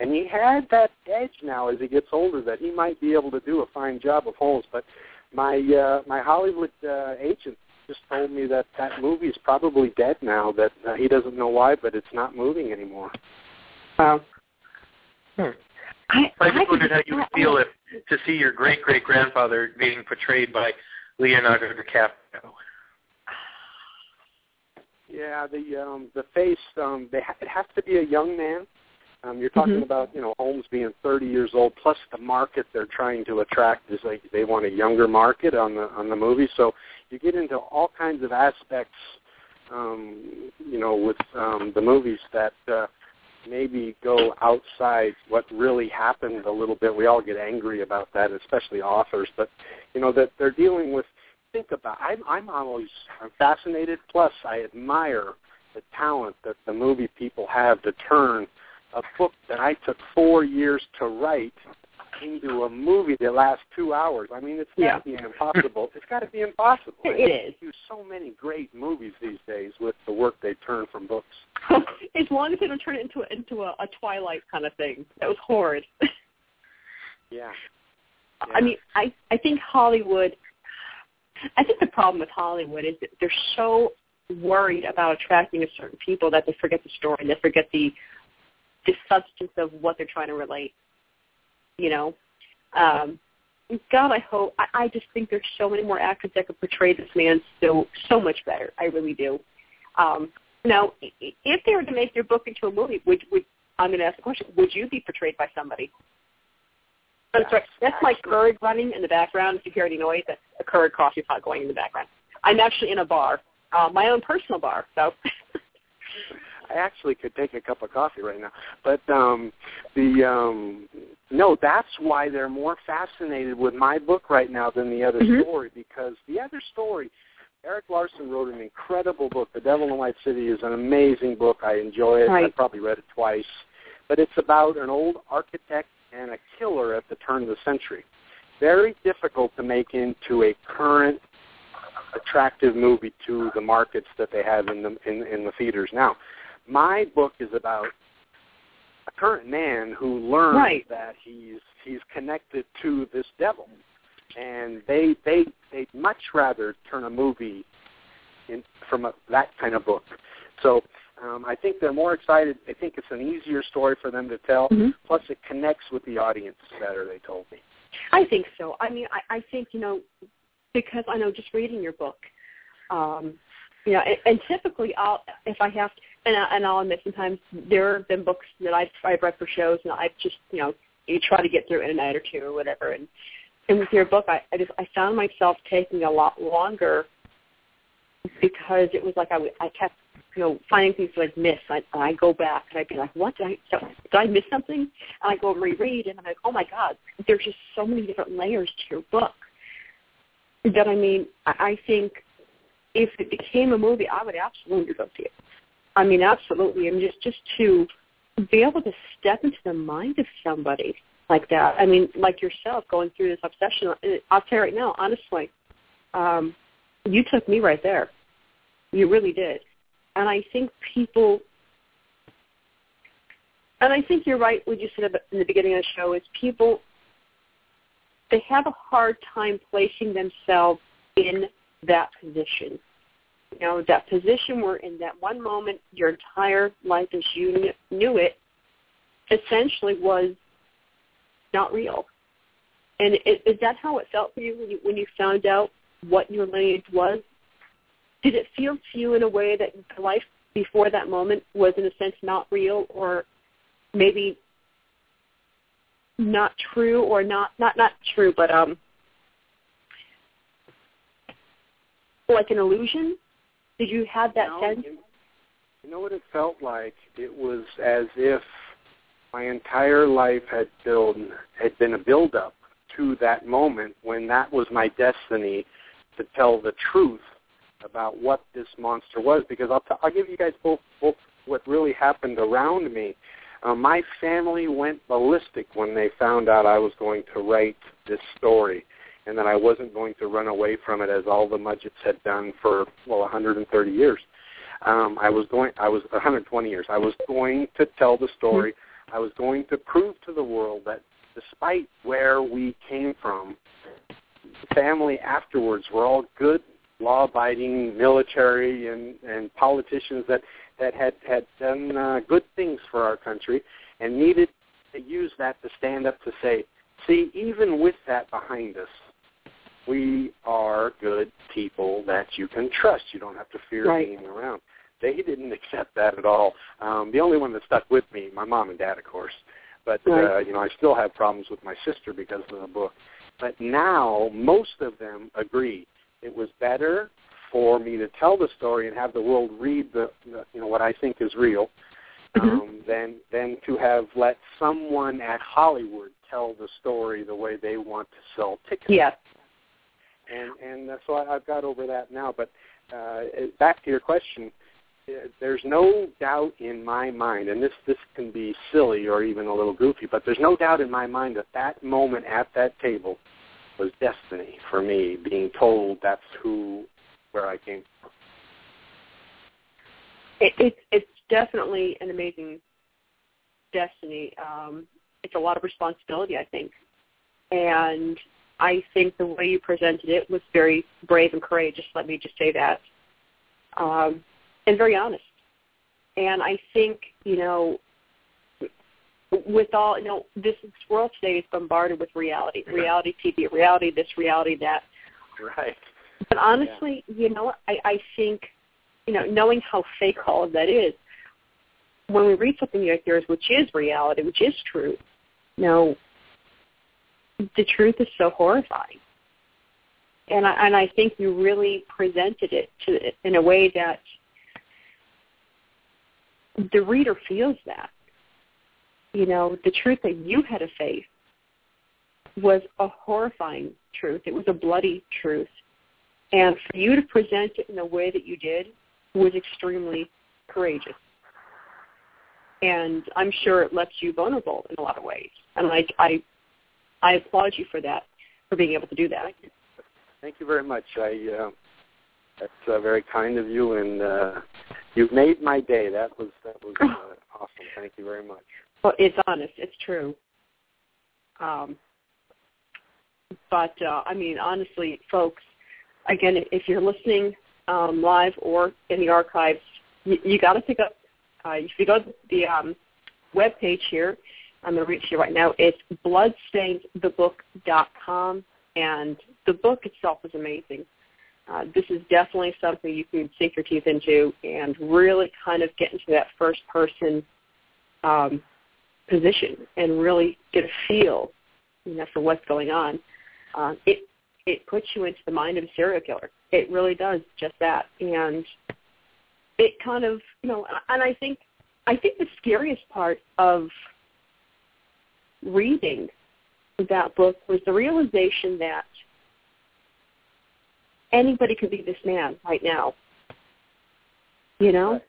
and he had that edge now as he gets older that he might be able to do a fine job of Holmes. But my uh, my Hollywood uh, agent just told me that that movie is probably dead now. That uh, he doesn't know why, but it's not moving anymore. Wow. Hmm. I, I I just could wondered how you would feel if to see your great great grandfather being portrayed by Leonardo DiCaprio. Yeah, the um the face um they ha- it has to be a young man. Um you're talking Mhm. about, you know, Holmes being 30 years old plus the market they're trying to attract is like they want a younger market on the on the movie. So you get into all kinds of aspects um you know with um the movies that uh maybe go outside what really happened a little bit. We all get angry about that, especially authors, but you know that they're dealing with think about I'm I'm always I'm fascinated plus I admire the talent that the movie people have to turn a book that I took 4 years to write into a movie that lasts 2 hours. I mean, it's got Yeah. to be impossible. it's got to be impossible. It is. They do so many great movies these days with the work they turn from books. as long as they don't turn it into a, into a, a Twilight kind of thing. That was horrid. Yeah. I mean, I I think Hollywood. I think the problem with Hollywood is that they're so worried about attracting a certain people that they forget the story. They forget the the substance of what they're trying to relate. You know, um, God, I hope. I, I just think there's so many more actors that could portray this man so so much better. I really do. Um, now, if they were to make your book into a movie, would would I'm going to ask the question: Would you be portrayed by somebody? That's right. That's my Keurig running in the background. If you hear any noise, that's a Keurig coffee pot going in the background. I'm actually in a bar, uh, my own personal bar. So, I actually could take a cup of coffee right now. But um the um no, that's why they're more fascinated with my book right now than the other Mhm. story because the other story Erik Larson wrote an incredible book. The Devil in White City is an amazing book. I enjoy it. Right. I've probably read it twice. But it's about an old architect and a killer at the turn of the century. Very difficult to make into a current attractive movie to the markets that they have in the in, in the theaters now. My book is about a current man who learns Right. that he's he's connected to this devil, and they they they'd much rather turn a movie in from a, that kind of book. So um, I think they're more excited. I think it's an easier story for them to tell. Mhm. Plus, it connects with the audience better. They told me. I think so. I mean, I, I think you know because I know just reading your book, um, you know, and, and typically I'll if I have to, and, I, and I'll admit sometimes there have been books that I've I've read for shows and I've just you know you try to get through in a night or two or whatever and and with your book I, I just I found myself taking a lot longer because it was like I I kept you know finding things that I'd miss. I I go back and I'd be like, what did I did I miss something? And I go reread and I'm like, oh my god, there's just so many different layers to your book. That I mean, I, I think if it became a movie, I would absolutely go see it. I mean, absolutely, and just just to be able to step into the mind of somebody like that. I mean, like yourself going through this obsession. I'll tell you right now, honestly, um, you took me right there. You really did, and I think people. And I think you're right. What you said in the beginning of the show is people. They have a hard time placing themselves in that position you know that position where in that one moment your entire life as you knew it essentially was not real. And is, is that how it felt for you when you when you found out what your lineage was? Did it feel to you in a way that life before that moment was in a sense not real or maybe not true or not not not true but um like an illusion did you have that sense? You, you know what it felt like? It was as if my entire life had built had been a build up to that moment when that was my destiny to tell the truth about what this monster was. Because I'll, t- I'll give you guys both, both what really happened around me. Uh, my family went ballistic when they found out I was going to write this story and that I wasn't going to run away from it as all the Mudgetts had done for well 130 years. Um, I was going, I was 120 years. I was going to tell the story. I was going to prove to the world that despite where we came from, the family afterwards were all good, law-abiding military and and politicians that that had had done uh, good things for our country and needed to use that to stand up to say, see, even with that behind us, we are good people that you can trust. You don't have to fear Right. being around. They didn't accept that at all. Um, the only one that stuck with me, my mom and dad, of course. But uh, you know, I still have problems with my sister because of the book. But now most of them agree it was better for me to tell the story and have the world read the, the you know what I think is real um, than than to have let someone at Hollywood tell the story the way they want to sell tickets Yes. And and so I, I've got over that now. But uh, back to your question, uh, there's no doubt in my mind, and this this can be silly or even a little goofy, but there's no doubt in my mind that that moment at that table was destiny for me, being told that's who where I came from. It, it, it's definitely an amazing destiny. Um, it's a lot of responsibility, I think. And I think the way you presented it was very brave and courageous, let me just say that. Um, and very honest. And I think, you know, with all, you know, this world today is bombarded with reality, reality TV, reality this, reality that. Right. But honestly, you know. I, I think, you know, knowing how fake all of that is, when we read something like yours, which is reality, which is true, you know, the truth is so horrifying. And I, and I think you really presented it to in a way that the reader feels that. You know, the truth that you had to face was a horrifying truth. It was a bloody truth. And for you to present it in the way that you did was extremely courageous. And I'm sure it left you vulnerable in a lot of ways. And I, I, I applaud you for that, for being able to do that. Thank you, Thank you very much. I, uh, that's uh, very kind of you, and uh, you've made my day. That was that was uh, awesome. Thank you very much. Well, it's honest. It's true. Um, but uh, I mean, honestly, folks, again, if you're listening um, live or in the archives, you, you got to pick up. Uh, if you go to the um, web page here, I'm going to reach you right now. It's bloodstainedthebook.com, and the book itself is amazing. Uh, this is definitely something you can sink your teeth into and really kind of get into that first person um, position and really get a feel you know, for what's going on. Uh, it it puts you into the mind of a serial killer. It really does just that, and it kind of you know. And I think I think the scariest part of reading that book was the realization that anybody could be this man right now. You know, right.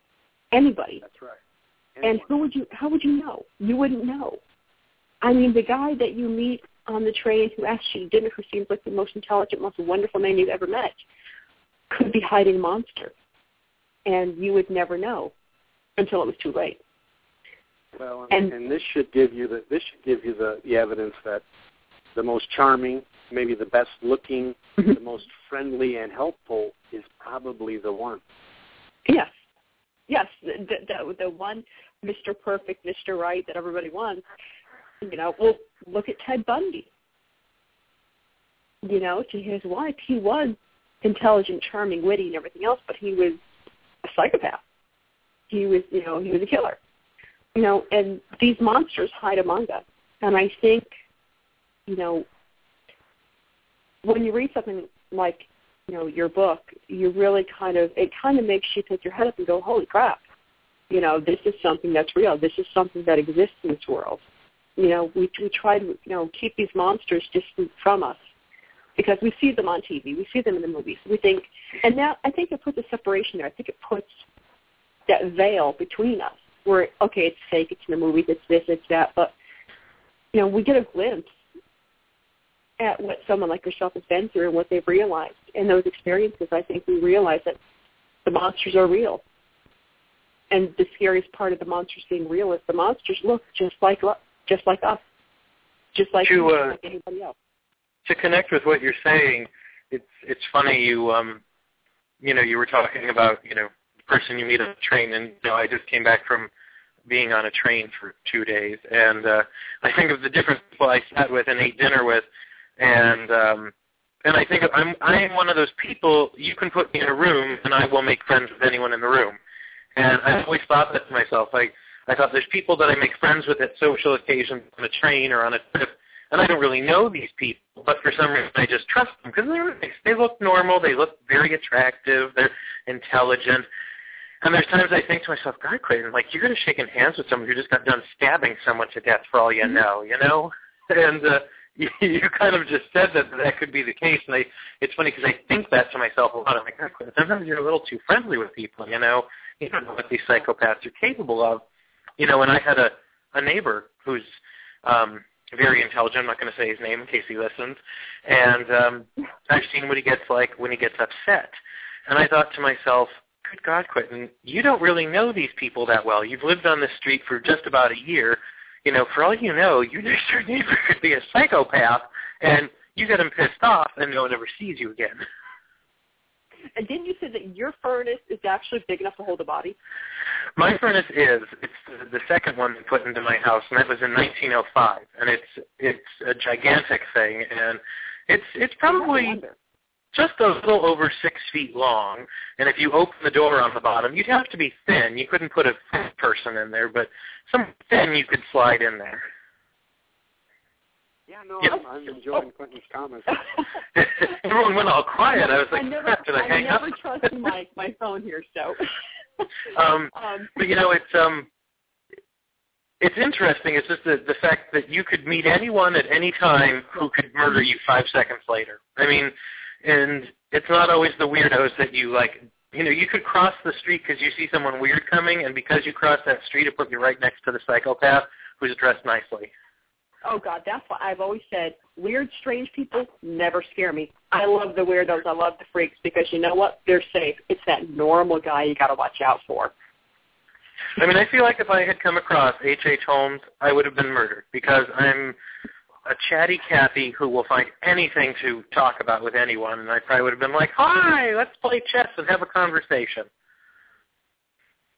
anybody. That's right. Anyone. And who would you? How would you know? You wouldn't know. I mean, the guy that you meet on the train who asks you to dinner, who seems like the most intelligent, most wonderful man you've ever met, could be hiding a monster, and you would never know until it was too late. Well, and, and this should give you the this should give you the, the evidence that the most charming, maybe the best looking, Mm-hmm. the most friendly and helpful is probably the one. Yes, yes, the the, the one Mr. Perfect, Mr. Right that everybody wants. You know, well, look at Ted Bundy. You know, to his wife, he was intelligent, charming, witty, and everything else, but he was a psychopath. He was, you know, he was a killer. You know, and these monsters hide among us. And I think, you know, when you read something like, you know, your book, you really kind of, it kind of makes you take your head up and go, holy crap, you know, this is something that's real. This is something that exists in this world. You know, we we try to, you know, keep these monsters distant from us because we see them on TV, we see them in the movies. We think, and now I think it puts a separation there. I think it puts that veil between us, where okay, it's fake, it's in the movies, it's this, it's that, but you know, we get a glimpse at what someone like yourself has been through and what they've realized. In those experiences, I think we realize that the monsters are real. And the scariest part of the monsters being real is the monsters look just like just like us, just like, to, uh, like anybody else. To connect with what you're saying, it's it's funny you um you know you were talking about you know person you meet on the train, and you know I just came back from being on a train for two days, and uh, I think of the different people I sat with and ate dinner with, and um, and I think I'm I am one of those people. You can put me in a room, and I will make friends with anyone in the room. And I always thought that to myself. Like I thought, there's people that I make friends with at social occasions on a train or on a trip, and I don't really know these people, but for some reason I just trust them because. They look normal. They look very attractive. They're intelligent. And there's times I think to myself, God, Clayton, like you're going to shaking hands with someone who just got done stabbing someone to death for all you know, you know? And uh, you, you kind of just said that that could be the case, and I, it's funny because I think that to myself a lot. I'm like, God, Clayton, sometimes you're a little too friendly with people, you know? You don't know what these psychopaths are capable of. You know, and I had a, a neighbor who's um, very intelligent. I'm not going to say his name in case he listens. And um, I've seen what he gets like when he gets upset. And I thought to myself, good God, Quentin, you don't really know these people that well. You've lived on this street for just about a year. You know, for all you know, your next door neighbor could be a psychopath, and you get him pissed off, and no one ever sees you again. And didn't you say that your furnace is actually big enough to hold a body? My furnace is. It's the, the second one they put into my house, and that was in 1905. And it's it's a gigantic thing, and it's it's probably just a little over six feet long. And if you open the door on the bottom, you'd have to be thin. You couldn't put a thin person in there, but some thin you could slide in there. Yeah, no, yep. I'm, I'm enjoying Quentin's comments. Everyone went all quiet. I was like, I never, crap, did I, I hang never up? trust my my phone here, so. um, um, but you know, it's um, it's interesting. It's just the the fact that you could meet anyone at any time who could murder you five seconds later. I mean, and it's not always the weirdos that you like. You know, you could cross the street because you see someone weird coming, and because you cross that street, it put you right next to the psychopath who's dressed nicely. Oh God, that's why I've always said weird, strange people never scare me. I love the weirdos. I love the freaks because you know what? They're safe. It's that normal guy you got to watch out for. I mean, I feel like if I had come across H. H. Holmes, I would have been murdered because I'm a chatty Cathy who will find anything to talk about with anyone, and I probably would have been like, "Hi, let's play chess and have a conversation."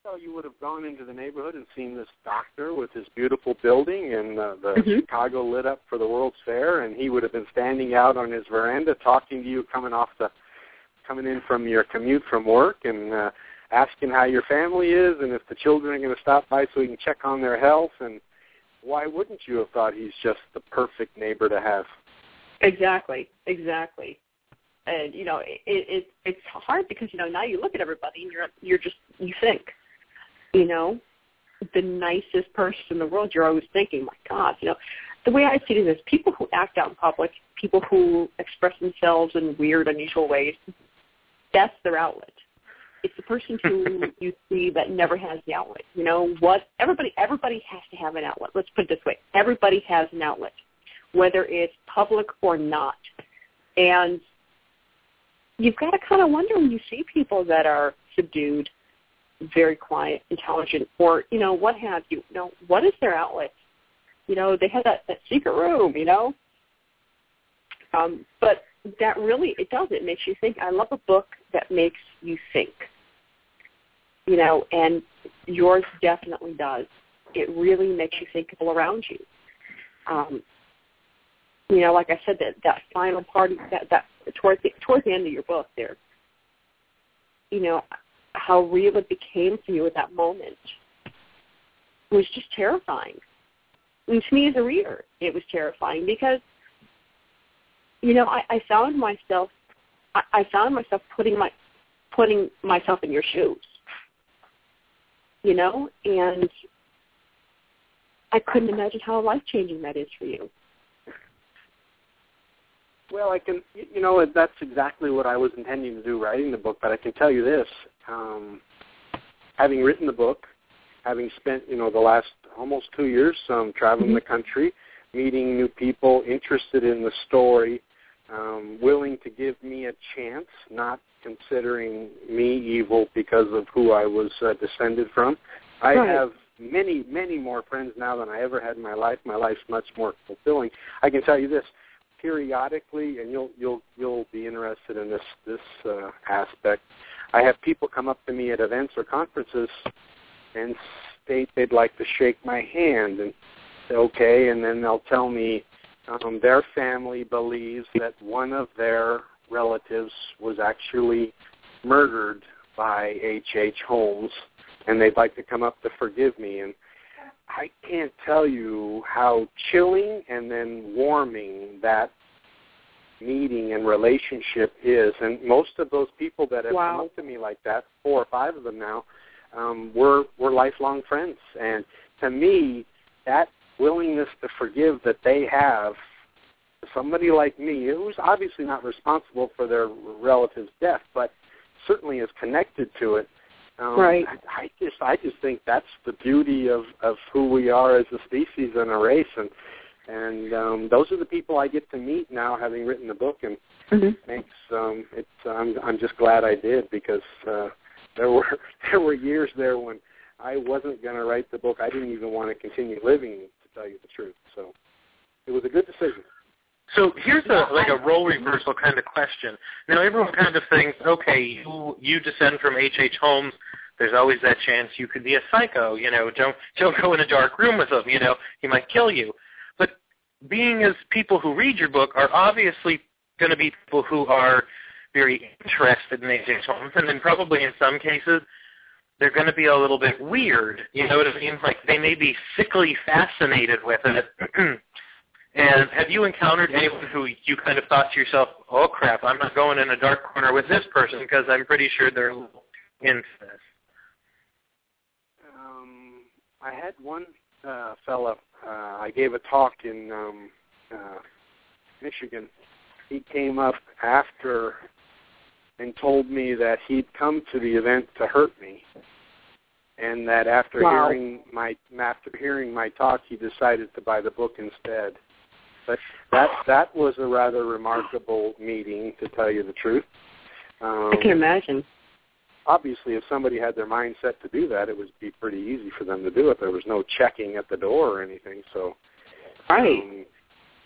So you would have gone into the neighborhood and seen this doctor with his beautiful building and uh, the Mhm. Chicago lit up for the World's Fair, and he would have been standing out on his veranda talking to you, coming off the, coming in from your commute from work, and uh, asking how your family is, and if the children are going to stop by so he can check on their health. And why wouldn't you have thought he's just the perfect neighbor to have? Exactly, exactly. And you know, it, it it's hard because you know now you look at everybody and you're you're just you think, you know, the nicest person in the world. You're always thinking, my God, you know, the way I see it is people who act out in public, people who express themselves in weird, unusual ways. That's their outlet. It's the person who you see that never has the outlet. You know what? Everybody everybody has to have an outlet. Let's put it this way: everybody has an outlet whether it's public or not. And you've got to kind of wonder when you see people that are subdued, very quiet, intelligent, or, you know, what have you. You know, what is their outlet? You know, they have that, that secret room, you know? Um, but that really, it does. It makes you think. I love a book that makes you think. You know, and yours definitely does. It really makes you think of people around you. Um, you know, like I said, that that final part, that that towards the towards the end of your book, there, you know, how real it became for you at that moment was just terrifying. And to me, as a reader, it was terrifying because, you know, I, I found myself, I, I found myself putting my putting myself in your shoes. You know, and I couldn't imagine how life changing that is for you. Well, I can, you know, that's exactly what I was intending to do writing the book. But I can tell you this: um, having written the book, having spent, you know, the last almost two years um, traveling the country, meeting new people interested in the story, um, willing to give me a chance, not considering me evil because of who I was uh, descended from. I Right. have many, many more friends now than I ever had in my life. My life's much more fulfilling. I can tell you this: periodically, and you'll you'll you'll be interested in this this uh, aspect. I have people come up to me at events or conferences and state they'd like to shake my hand and say okay, and then they'll tell me um, their family believes that one of their relatives was actually murdered by H. H. Holmes, and they'd like to come up to forgive me. And I can't tell you how chilling and then warming that meeting and relationship is. And most of those people that have Wow. come up to me like that, four or five of them now, um, we're we're lifelong friends. And to me, that willingness to forgive that they have somebody like me, who's obviously not responsible for their relative's death, but certainly is connected to it. Um, Right. I, I just I just think that's the beauty of of who we are as a species and a race, and and um, those are the people I get to meet now, having written the book, and Mm-hmm. makes um, it's I'm I'm just glad I did because uh, there were there were years there when I wasn't going to write the book. I didn't even want to continue living, tell you the truth. So it was a good decision. So here's a like a role reversal kind of question. Now everyone kind of thinks, okay, you you descend from H. H. Holmes. There's always that chance you could be a psycho. You know, don't don't go in a dark room with him. You know, he might kill you. But being as people who read your book are obviously going to be people who are very interested in H. H. Holmes, and then probably in some cases they're going to be a little bit weird. You know what I mean? Like they may be sickly fascinated with it. And have you encountered anyone who you kind of thought to yourself, "Oh crap, I'm not going in a dark corner with this person because I'm pretty sure they're into this." Um, I had one uh, fella. Uh, I gave a talk in um, uh, Michigan, he came up after and told me that he'd come to the event to hurt me, and that after wow. hearing my after hearing my talk, he decided to buy the book instead. But that that was a rather remarkable meeting, to tell you the truth. Um, I can imagine. Obviously, if somebody had their mind set to do that, it would be pretty easy for them to do it. There was no checking at the door or anything, so. Right. Um,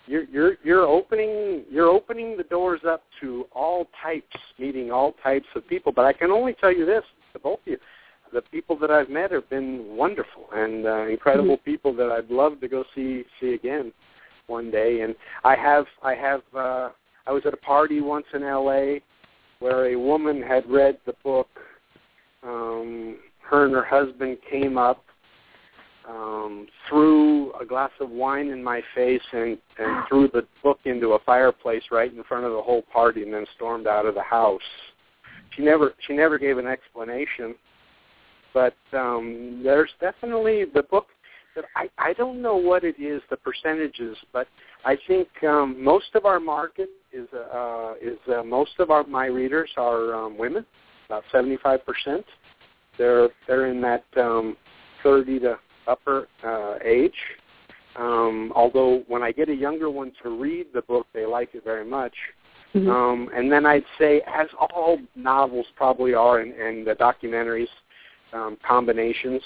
you're you're you're opening you're opening the doors up to all types, meeting all types of people. But I can only tell you this: to both of you, the people that I've met have been wonderful and uh, incredible mm-hmm. people that I'd love to go see see again one day. And I have I have uh, I was at a party once in L.A. where a woman had read the book. Um, her and her husband came up um, threw a glass of wine in my face and, and threw the book into a fireplace right in front of the whole party and then stormed out of the house. She never she never gave an explanation, but um, there's definitely the book that I I don't know what it is the percentages, but I think um, most of our market is uh, is uh, most of our my readers are um, women, about seventy five percent. They're they're in that um, thirty to upper uh, age. Um, although when I get a younger one to read the book, they like it very much. Mm-hmm. Um, and then I'd say, as all novels probably are, and, and the documentaries um, combinations,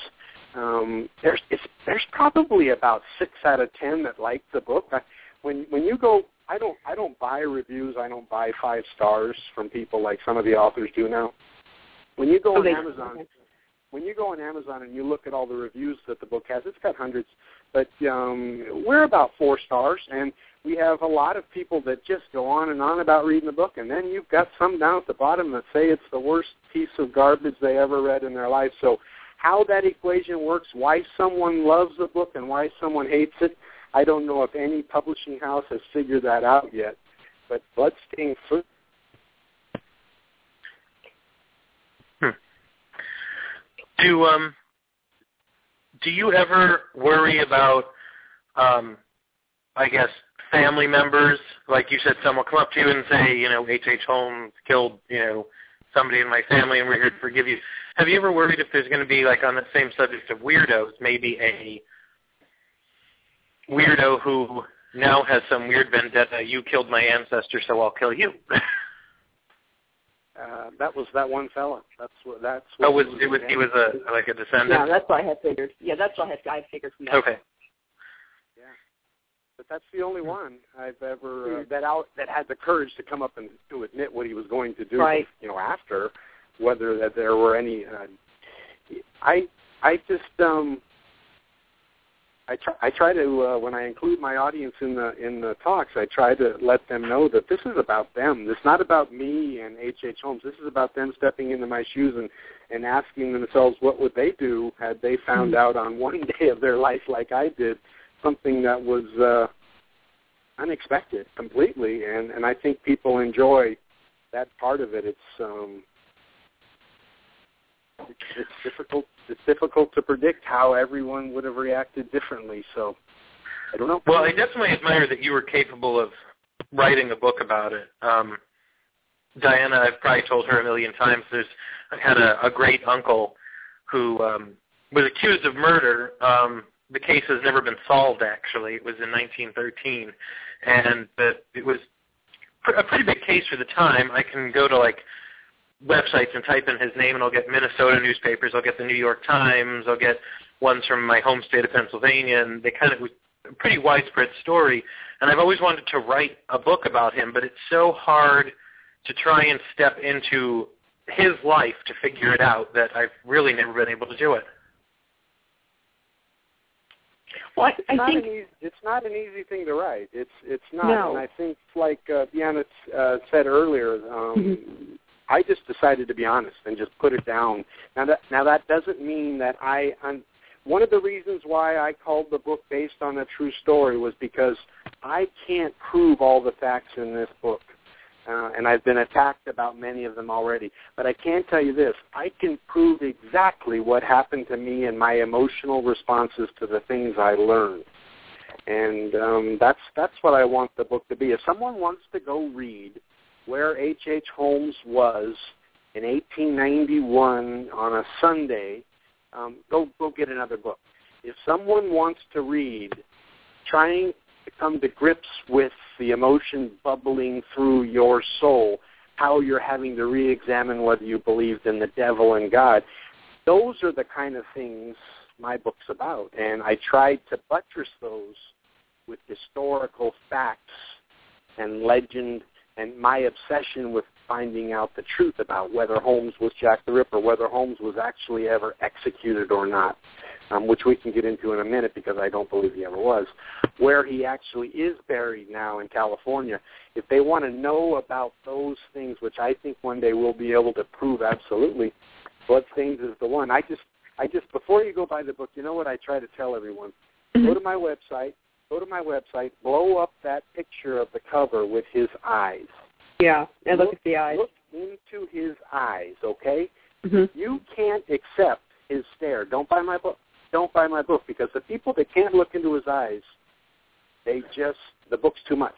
um, there's it's, there's probably about six out of ten that like the book. I, when when you go, I don't I don't buy reviews. I don't buy five stars from people like some of the authors do now. When you go okay. on Amazon, when you go on Amazon and you look at all the reviews that the book has, it's got hundreds, but um, we're about four stars, and we have a lot of people that just go on and on about reading the book, and then you've got some down at the bottom that say it's the worst piece of garbage they ever read in their life. So how that equation works, why someone loves the book and why someone hates it, I don't know if any publishing house has figured that out yet. But Bloodstained Fruit Do um do you ever worry about um I guess family members, like you said, someone come up to you and say, you know, H. H. Holmes killed, you know, somebody in my family, and we're here to forgive you. Have you ever worried if there's going to be, like, on the same subject of weirdos, maybe a weirdo who now has some weird vendetta? You killed my ancestor, so I'll kill you. Uh, that was that one fella. That's what. That's. What oh, was it was he was a like a descendant? Yeah, that's what I had figured. Yeah, that's what I had, I figured from that. Okay. Yeah, but that's the only one I've ever uh, Mm. that out that had the courage to come up and to admit what he was going to do. Right. You know, after whether that there were any. Uh, I I just um I try, I try to uh, when I include my audience in the in the talks, I try to let them know that this is about them. It's not about me and H. H. Holmes. This is about them stepping into my shoes and and asking themselves what would they do had they found out on one day of their life, like I did, something that was uh, unexpected completely. And and I think people enjoy that part of it. It's um, it's, difficult. It's difficult to predict how everyone would have reacted differently. So I don't know. Well, I definitely admire that you were capable of writing a book about it. Um, Diana, I've probably told her a million times. There's I had a, a great uncle who um, was accused of murder. Um, the case has never been solved. Actually, it was in 1913, and the, it was a pretty big case for the time. I can go to like websites and type in his name, and I'll get Minnesota newspapers. I'll get the New York Times. I'll get ones from my home state of Pennsylvania, and they kind of was a pretty widespread story. And I've always wanted to write a book about him, but it's so hard to try and step into his life to figure it out that I've really never been able to do it. Well, I, It's I not think an easy, it's not an easy thing to write. It's it's not, No. and I think like uh, Deanna uh, said earlier, um, Mhm. I just decided to be honest and just put it down. Now that now that doesn't mean that I. I'm, one of the reasons why I called the book based on a true story was because I can't prove all the facts in this book. Uh, and I've been attacked about many of them already. But I can tell you this, I can prove exactly what happened to me and my emotional responses to the things I learned. And um, that's that's what I want the book to be. If someone wants to go read where H. H. Holmes was in 1891 on a Sunday, um, go go get another book. If someone wants to read, trying to come to grips with the emotion bubbling through your soul, how you're having to re-examine whether you believed in the devil and God, those are the kind of things my book's about. And I tried to buttress those with historical facts and legend and my obsession with finding out the truth about whether Holmes was Jack the Ripper, whether Holmes was actually ever executed or not, um, which we can get into in a minute because I don't believe he ever was, where he actually is buried now in California. If they want to know about those things, which I think one day we'll be able to prove absolutely, Bloodstains is the one. I just, I just before you go buy the book, you know what I try to tell everyone: Mm-hmm. go to my website, go to my website, blow up that picture of the cover with his eyes. Yeah, and look, at the eyes. Look into his eyes, okay? Mm-hmm. You can't accept his stare. Don't buy my book. Don't buy my book because the people that can't look into his eyes, they just the book's too much.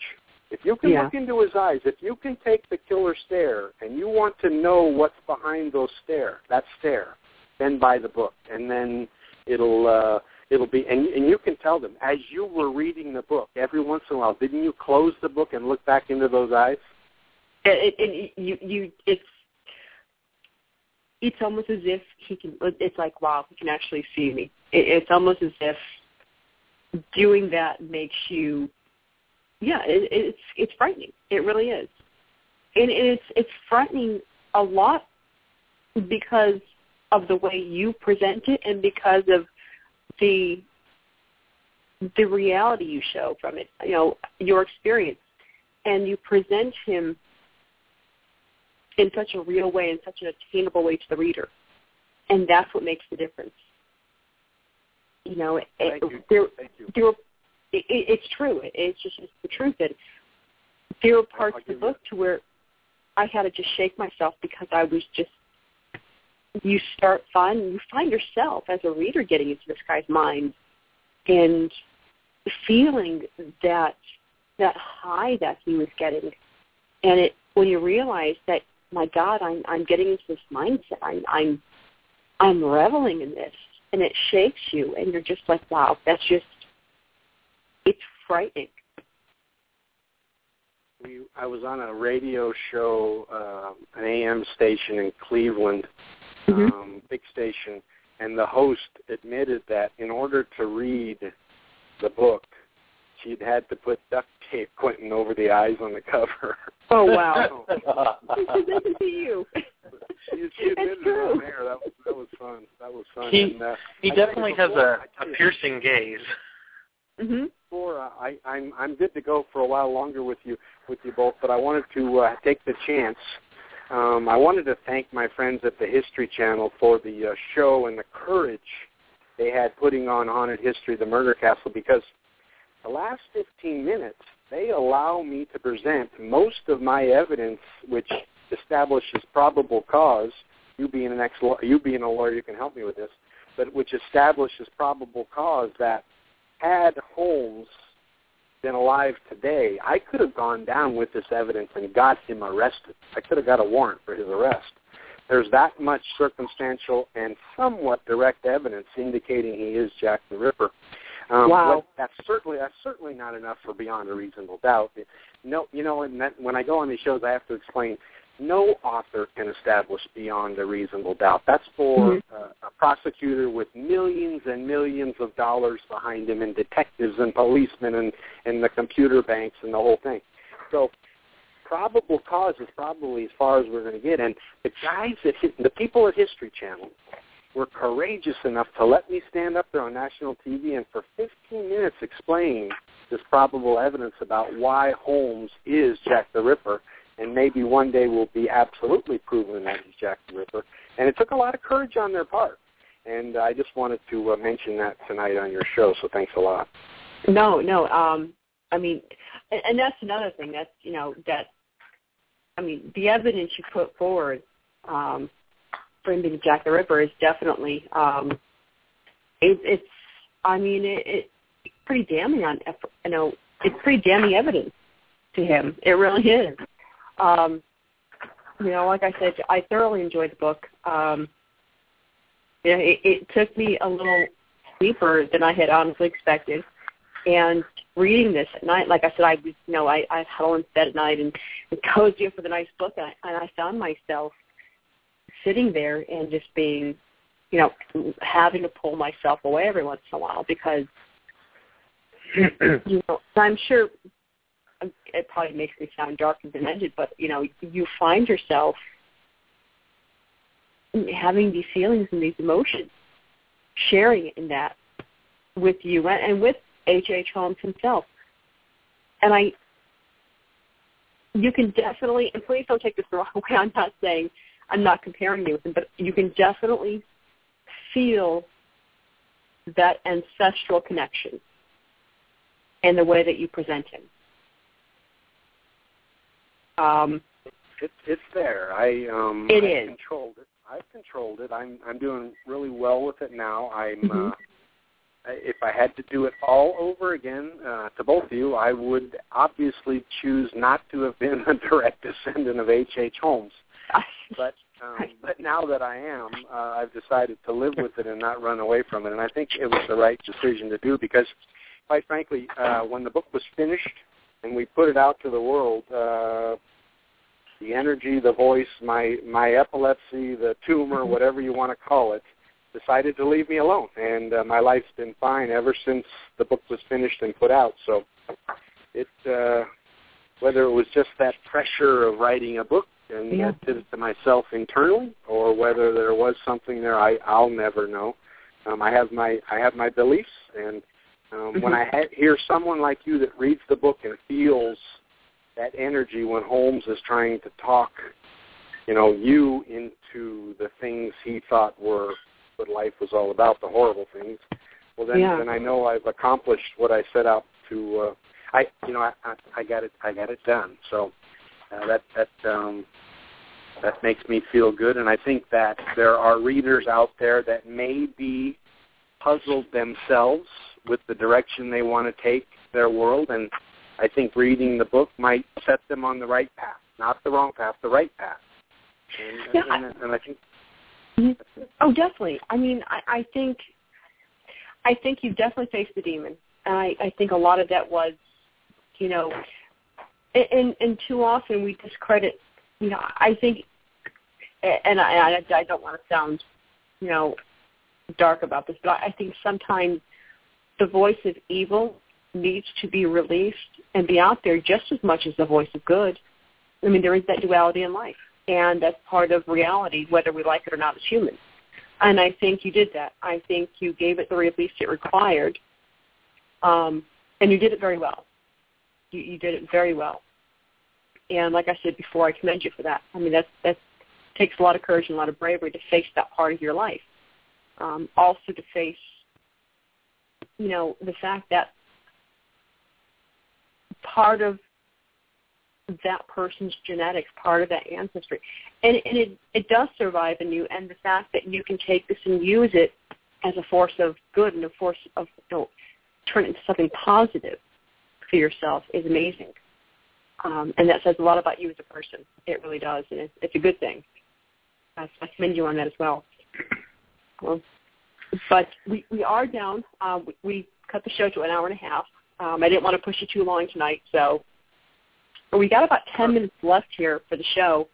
If you can Yeah. look into his eyes, if you can take the killer stare and you want to know what's behind those stare, that stare, then buy the book, and then it'll uh, it'll be and and you can tell them as you were reading the book every once in a while. Didn't you close the book and look back into those eyes? It, it, it, you, you, it's, it's almost as if he can. It's like, wow, he can actually see me. It, it's almost as if doing that makes you, yeah, it, it's it's frightening. It really is, and it's it's frightening a lot because of the way you present it and because of the the reality you show from it. You know, your experience, and you present him in such a real way, in such an attainable way to the reader, and that's what makes the difference. You know, it, you. there, you. there it, it, it's true. It, it's just it's the truth And there were parts of the book to where I had to just shake myself because I was just. You start find you find yourself as a reader getting into this guy's mind, and feeling that that high that he was getting, and it when you realize that my God, I'm I'm getting into this mindset. I'm I'm I'm reveling in this, and it shakes you, and you're just like, wow, that's just it's frightening. we I was on a radio show, uh, an AM station in Cleveland, Mhm. um, big station, and the host admitted that in order to read the book, she'd had to put duct tape Quentin over the eyes on the cover. Oh wow, this is you. she, she admitted It's it on true. That was that was fun. That was fun. He- and, uh, He I definitely has before- a, I a tell you- piercing gaze. hmm before uh, I, I'm I'm good to go for a while longer with you with you both, but I wanted to uh, take the chance. Um, I wanted to thank my friends at the History Channel for the uh, show and the courage they had putting on Haunted History, the Murder Castle, because the last 15 minutes they allow me to present most of my evidence, which establishes probable cause. You being an ex, you being a lawyer, you can help me with this, but which establishes probable cause that had Holmes been alive today, I could have gone down with this evidence and got him arrested. I could have got a warrant for his arrest. There's that much circumstantial and somewhat direct evidence indicating he is Jack the Ripper. Um, Wow. That's certainly that's certainly not enough for beyond a reasonable doubt. No, you know, and that, when I go on these shows, I have to explain. No author can establish beyond a reasonable doubt. That's for Mhm. uh, a prosecutor with millions and millions of dollars behind him, and detectives and policemen and and the computer banks and the whole thing. So probable cause is probably as far as we're going to get. And the guys at Hi- the people at History Channel were courageous enough to let me stand up there on national TV and for 15 minutes explain this probable evidence about why Holmes is Jack the Ripper. And maybe one day will be absolutely proven that he's Jack the Ripper. And it took a lot of courage on their part. And I just wanted to uh, mention that tonight on your show. So thanks a lot. No, no. Um, I mean, and, that's another thing. That's you know that. I mean, the evidence you put forward um, for him being Jack the Ripper is definitely. Um, it, it's. I mean, it, it pretty damning on you know it's pretty damning evidence to him. It really is. Um, you know, like I said, I thoroughly enjoyed the book. Um, you know, it, it took me a little deeper than I had honestly expected. And reading this at night, like I said, I was, you know, I I huddle in bed at night and, and cozy up with a nice book, and I, and I found myself sitting there and just being, you know, having to pull myself away every once in a while because, you know, I'm sure it probably makes me sound dark and demented, but you know, you find yourself having these feelings and these emotions, sharing in that with you and, and with H. H. Holmes himself. And I, you can definitely, and please don't take this the wrong way. I'm not saying I'm not comparing you with him, but you can definitely feel that ancestral connection and the way that you present him. Um, it's it's there. I um it I've is. controlled it. I've controlled it. I'm I'm doing really well with it now. I'm mm-hmm. uh if I had to do it all over again uh, to both of you, I would obviously choose not to have been a direct descendant of H. H. Holmes. But um, but now that I am, uh, I've decided to live with it and not run away from it, and I think it was the right decision to do because, quite frankly, uh, when the book was finished and we put it out to the world, uh, the energy, the voice, my my epilepsy, the tumor, whatever you want to call it, decided to leave me alone, and uh, my life's been fine ever since the book was finished and put out. So, it uh, whether it was just that pressure of writing a book and Yeah. did it to myself internally, or whether there was something there, I I'll never know. Um, I have my I have my beliefs, and um, when I ha- hear someone like you that reads the book and feels that energy when Holmes is trying to talk, you know, you into the things he thought were what life was all about, the horrible things. Well, then, Yeah. then I know I've accomplished what I set out to. Uh, I, you know, I, I, I got it. I got it done. So uh, that that um, that makes me feel good, and I think that there are readers out there that may be puzzled themselves with the direction they want to take their world, and I think reading the book might set them on the right path, not the wrong path, the right path. And, Yeah, and, and I think mm-hmm. Oh, definitely. I mean, I, I think, I think you definitely faced the demon. And I, I think a lot of that was, you know, and and too often we discredit. You know, I think, and I, I, I don't want to sound, you know, dark about this, but I think sometimes the voice of evil needs to be released and be out there just as much as the voice of good. I mean, there is that duality in life and that's part of reality, whether we like it or not as humans. And I think you did that. I think you gave it the release it required, um, and you did it very well. You, you did it very well. And like I said before, I commend you for that. I mean, that that takes a lot of courage and a lot of bravery to face that part of your life. Um, also to face, you know, the fact that part of that person's genetics, part of that ancestry. And, and it, it does survive in you, and the fact that you can take this and use it as a force of good and a force of, you know, turn it into something positive for yourself is amazing. Um, and that says a lot about you as a person. It really does, and it's, it's a good thing. I, I commend you on that as well. well but we, we are down. Uh, we, we cut the show to an hour and a half. Um, I didn't want to push you too long tonight, so we got about ten minutes left here for the show.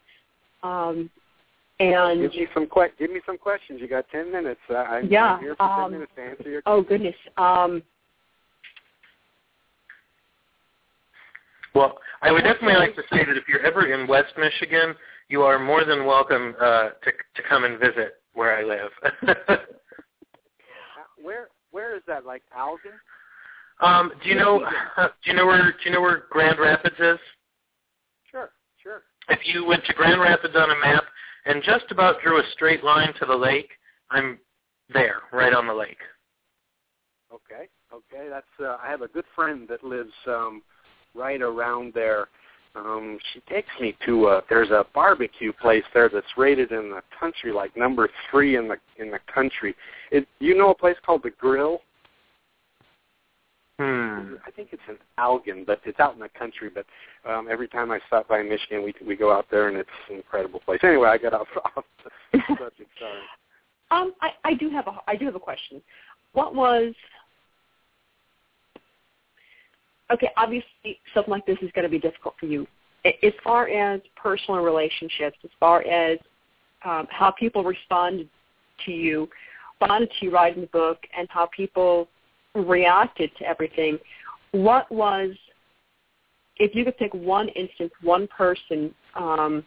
Um, and give me some que- give me some questions. You got ten minutes. Uh, I'm, Yeah, I'm here for um, ten minutes to answer your. oh goodness, um, Well, I would definitely like to say that if you're ever in West Michigan, you are more than welcome uh, to to come and visit where I live. Uh, where where is that? Like Algen? Um, do you know do you know where do you know where Grand Rapids is? Sure, sure. If you went to Grand Rapids on a map and just about drew a straight line to the lake, I'm there, right on the lake. Okay, okay. That's uh, I have a good friend that lives um, right around there. Um, she takes me to uh there's a barbecue place there that's rated in the country like number three in the in the country. It, you know a place called the Grill? Hmm. I think it's in Algon, but it's out in the country. But um, every time I stop by Michigan, we we go out there, and it's an incredible place. Anyway, I got off, off the subject. Sorry. Um, I, I do have a I do have a question. What was okay? Obviously, something like this is going to be difficult for you. As far as personal relationships, as far as um, how people responded to you, responded to you writing the book, and how people reacted to everything. What was, if you could pick one instance, one person, um,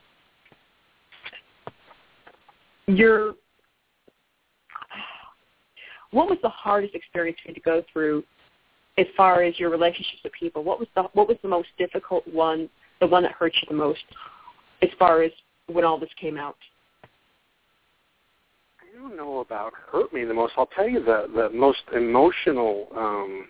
your what was the hardest experience for you to go through as far as your relationships with people? What was the what was the most difficult one, the one that hurt you the most as far as when all this came out? Don't know about hurt me the most. I'll tell you the the most emotional um,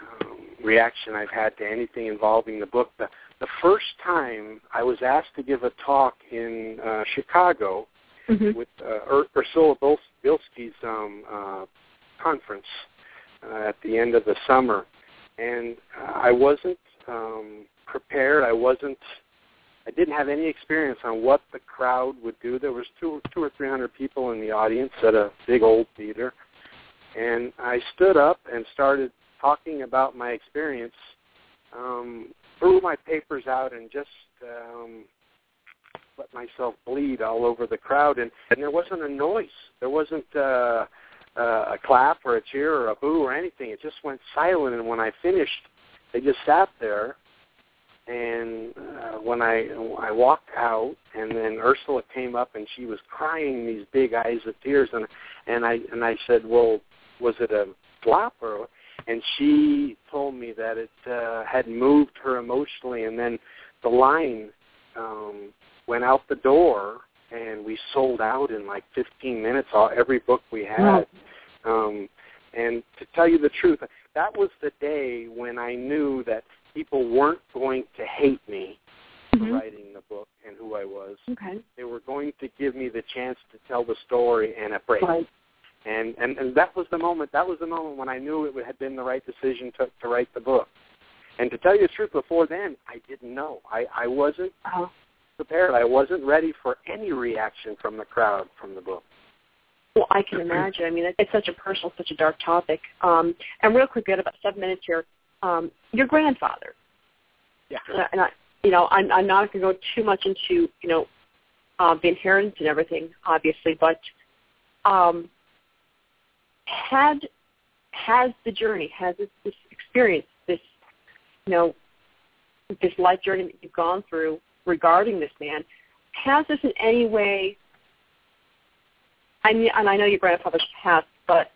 um, reaction I've had to anything involving the book. The the first time I was asked to give a talk in uh, Chicago mm-hmm. with uh, Ur- Ursula Bielski's um, uh, conference uh, at the end of the summer, and uh, I wasn't um, prepared. I wasn't. I didn't have any experience on what the crowd would do. There was two, two or three hundred people in the audience at a big old theater, and I stood up and started talking about my experience. Um, threw my papers out and just um, let myself bleed all over the crowd, and, and there wasn't a noise. There wasn't uh, uh, a clap or a cheer or a boo or anything. It just went silent. And when I finished, they just sat there. And uh, when I I walked out, and then Ursula came up and she was crying these big eyes of tears, and and I and I said, well, was it a flop or? And she told me that it uh, had moved her emotionally, and then the line um, went out the door and we sold out in like 15 minutes all every book we had. Um and to tell you the truth that was the day when i knew that people weren't going to hate me mm-hmm. for writing the book and who i was okay they were going to give me the chance to tell the story and a break right. and and and that was the moment that was the moment when i knew it had been the right decision to to write the book and to tell you the truth before then i didn't know i i wasn't uh-huh prepared. I wasn't ready for any reaction from the crowd from the book. Well, I can imagine. I mean, it's such a personal, such a dark topic. Um, and real quick, we got about seven minutes here. Um, your grandfather. Yeah. And I, you know, I'm, I'm not going to go too much into, you know, uh, the inheritance and everything, obviously, but um, had has the journey, has this, this experience, this, you know, this life journey that you've gone through, regarding this man, has this in any way, I mean, and I know your grandfather's passed, but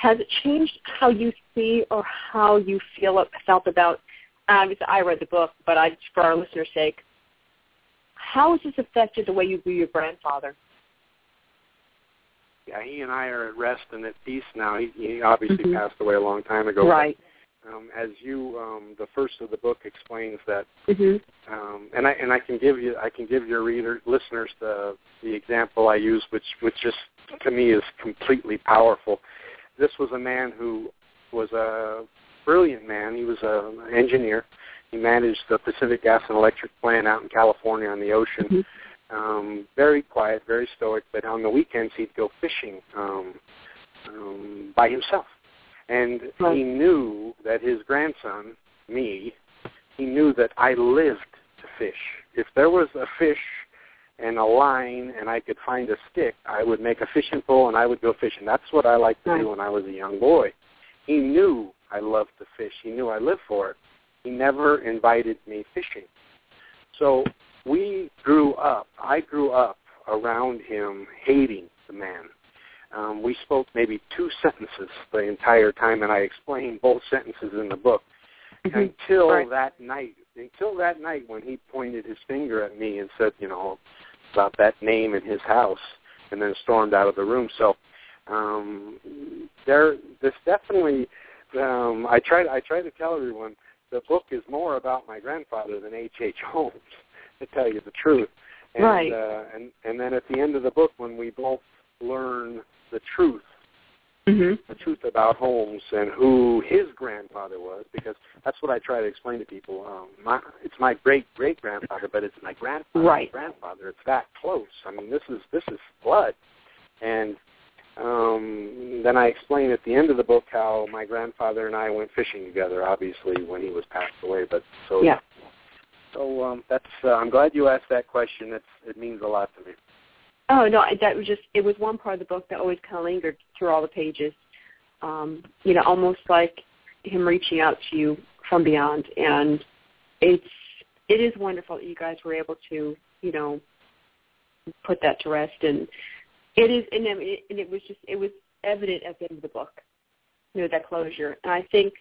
has it changed how you see or how you feel felt about, obviously I read the book, but I, for our listeners' sake, how has this affected the way you view your grandfather? Yeah, he and I are at rest and at peace now. He, he obviously mm-hmm. passed away a long time ago. Right. Um, as you, um, the first of the book explains that, mm-hmm. um, and I and I can give you, I can give your reader listeners the the example I use, which which just to me is completely powerful. This was a man who was a brilliant man. He was an engineer. He managed the Pacific Gas and Electric plant out in California on the ocean. Mm-hmm. Um, very quiet, very stoic. But on the weekends, he'd go fishing um, um, by himself and right. he knew that his grandson, me, he knew that I lived to fish. If there was a fish and a line and I could find a stick, I would make a fishing pole and I would go fishing. That's what I liked to do when I was a young boy. He knew I loved to fish. He knew I lived for it. He never invited me fishing. So we grew up, I grew up around him hating the man um, we spoke maybe two sentences the entire time, and I explained both sentences in the book mm-hmm. until right. that night. Until that night when he pointed his finger at me and said, you know, about that name in his house, and then stormed out of the room. So um, there, this definitely. Um, I try. I try to tell everyone the book is more about my grandfather than H. H. Holmes, to tell you the truth. And, right. Uh, and and then at the end of the book, when we both learn the truth mm-hmm. the truth about Holmes and who his grandfather was, because that's what I try to explain to people. Um, my, it's my great great grandfather, but it's my grandfather's right. grandfather. It's that close. I mean, this is this is blood, and um, then I explain at the end of the book how my grandfather and I went fishing together. Obviously, when he was passed away, but so yeah. So um, that's. Uh, I'm glad you asked that question. It's, it means a lot to me. Oh no, that was just it was one part of the book that always kind of lingered through all the pages. Um, you know, almost like him reaching out to you from beyond, and it's it is wonderful that you guys were able to you know put that to rest, and it is and it, and it was just it was evident at the end of the book, you know that closure, and I think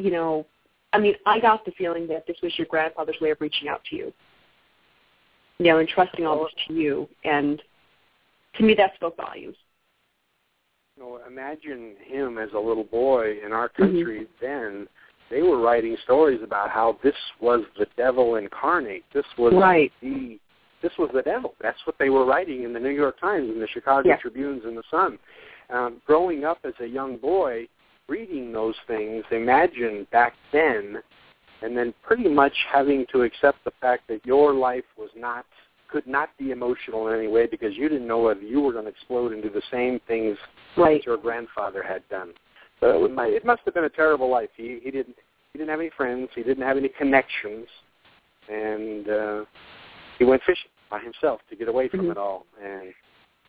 you know I mean, I got the feeling that this was your grandfather's way of reaching out to you you know, entrusting all this to you. And to me, that spoke volumes. You know, imagine him as a little boy in our country mm-hmm. then. They were writing stories about how this was the devil incarnate. This was right. the this was the devil. That's what they were writing in the New York Times and the Chicago yeah. Tribunes and the Sun. Um, growing up as a young boy, reading those things, imagine back then and then pretty much having to accept the fact that your life was not could not be emotional in any way because you didn't know whether you were going to explode into the same things right. that your grandfather had done. So it, it must have been a terrible life. He he didn't he didn't have any friends. He didn't have any connections, and uh, he went fishing by himself to get away from mm-hmm. it all. And,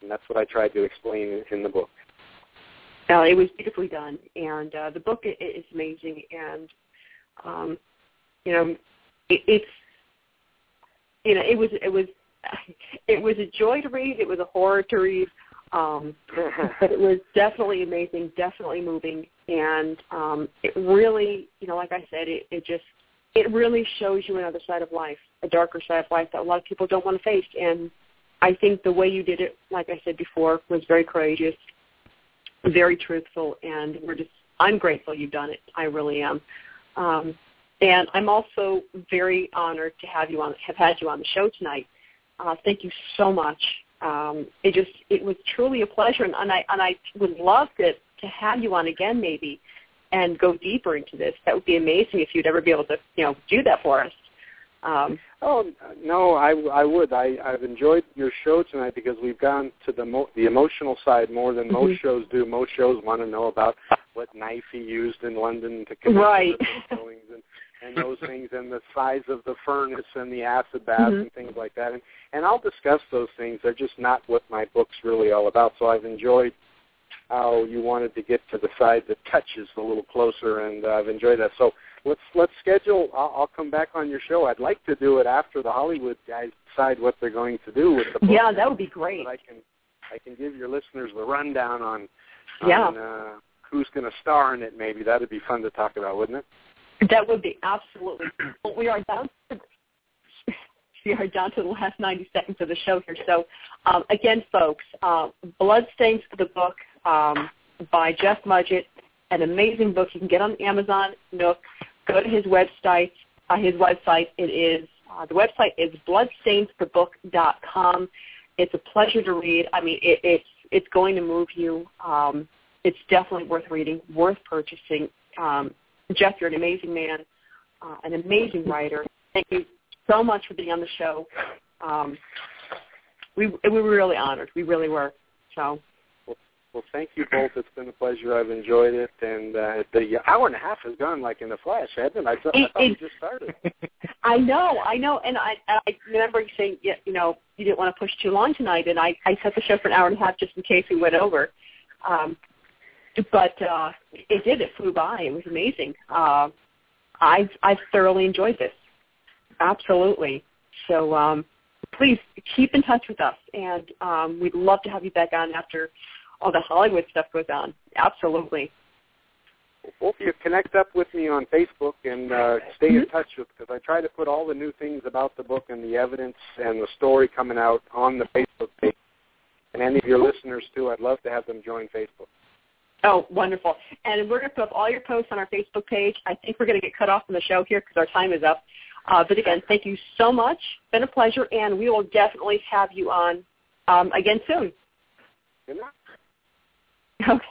and that's what I tried to explain in the book. Uh, it was beautifully done, and uh, the book is amazing. And um, you know, it, it's you know, it was it was it was a joy to read. It was a horror to read. Um, but it was definitely amazing, definitely moving, and um, it really, you know, like I said, it, it just it really shows you another side of life, a darker side of life that a lot of people don't want to face. And I think the way you did it, like I said before, was very courageous, very truthful, and we're just I'm grateful you've done it. I really am. Um, and I'm also very honored to have you on, have had you on the show tonight. Uh, thank you so much. Um, it just, it was truly a pleasure, and, and I and I would love to to have you on again, maybe, and go deeper into this. That would be amazing if you'd ever be able to, you know, do that for us. Um, oh no, I, I would. I, I've enjoyed your show tonight because we've gone to the mo- the emotional side more than mm-hmm. most shows do. Most shows want to know about what knife he used in London to commit right. the and and those things and the size of the furnace and the acid baths mm-hmm. and things like that. And and I'll discuss those things. They're just not what my book's really all about. So I've enjoyed how you wanted to get to the side that touches a little closer, and uh, I've enjoyed that. So let's let's schedule. I'll, I'll come back on your show. I'd like to do it after the Hollywood guys decide what they're going to do with the book. Yeah, that would be great. I can I can give your listeners the rundown on, yeah. on uh, who's going to star in it. Maybe that'd be fun to talk about, wouldn't it? That would be absolutely. Well, we are down. To, we are down to the last 90 seconds of the show here. So, um, again, folks, uh, Bloodstains for the book um, by Jeff Mudgett, an amazing book you can get on Amazon, Nook. Go to his website. Uh, his website it is uh, the website is bloodstainsforbook.com. It's a pleasure to read. I mean, it, it's it's going to move you. Um, it's definitely worth reading, worth purchasing. Um, Jeff, you're an amazing man, uh, an amazing writer. Thank you so much for being on the show. Um, we we were really honored. We really were. So. Well, well, thank you both. It's been a pleasure. I've enjoyed it, and uh, the hour and a half has gone like in a flash, hasn't it? I, th- I thought it, we just started. I know, I know, and I I remember you saying, you know, you didn't want to push too long tonight, and I I set the show for an hour and a half just in case we went over. Um, but uh, it did. It flew by. It was amazing. Uh, I've I've thoroughly enjoyed this. Absolutely. So um, please keep in touch with us, and um, we'd love to have you back on after all the Hollywood stuff goes on. Absolutely. Both of you connect up with me on Facebook and uh, stay mm-hmm. in touch with because I try to put all the new things about the book and the evidence and the story coming out on the Facebook page. And any of your listeners too, I'd love to have them join Facebook. Oh, wonderful. And we're going to put up all your posts on our Facebook page. I think we're going to get cut off from the show here because our time is up. Uh, but again, thank you so much. It's been a pleasure, and we will definitely have you on um, again soon. Good night. Okay.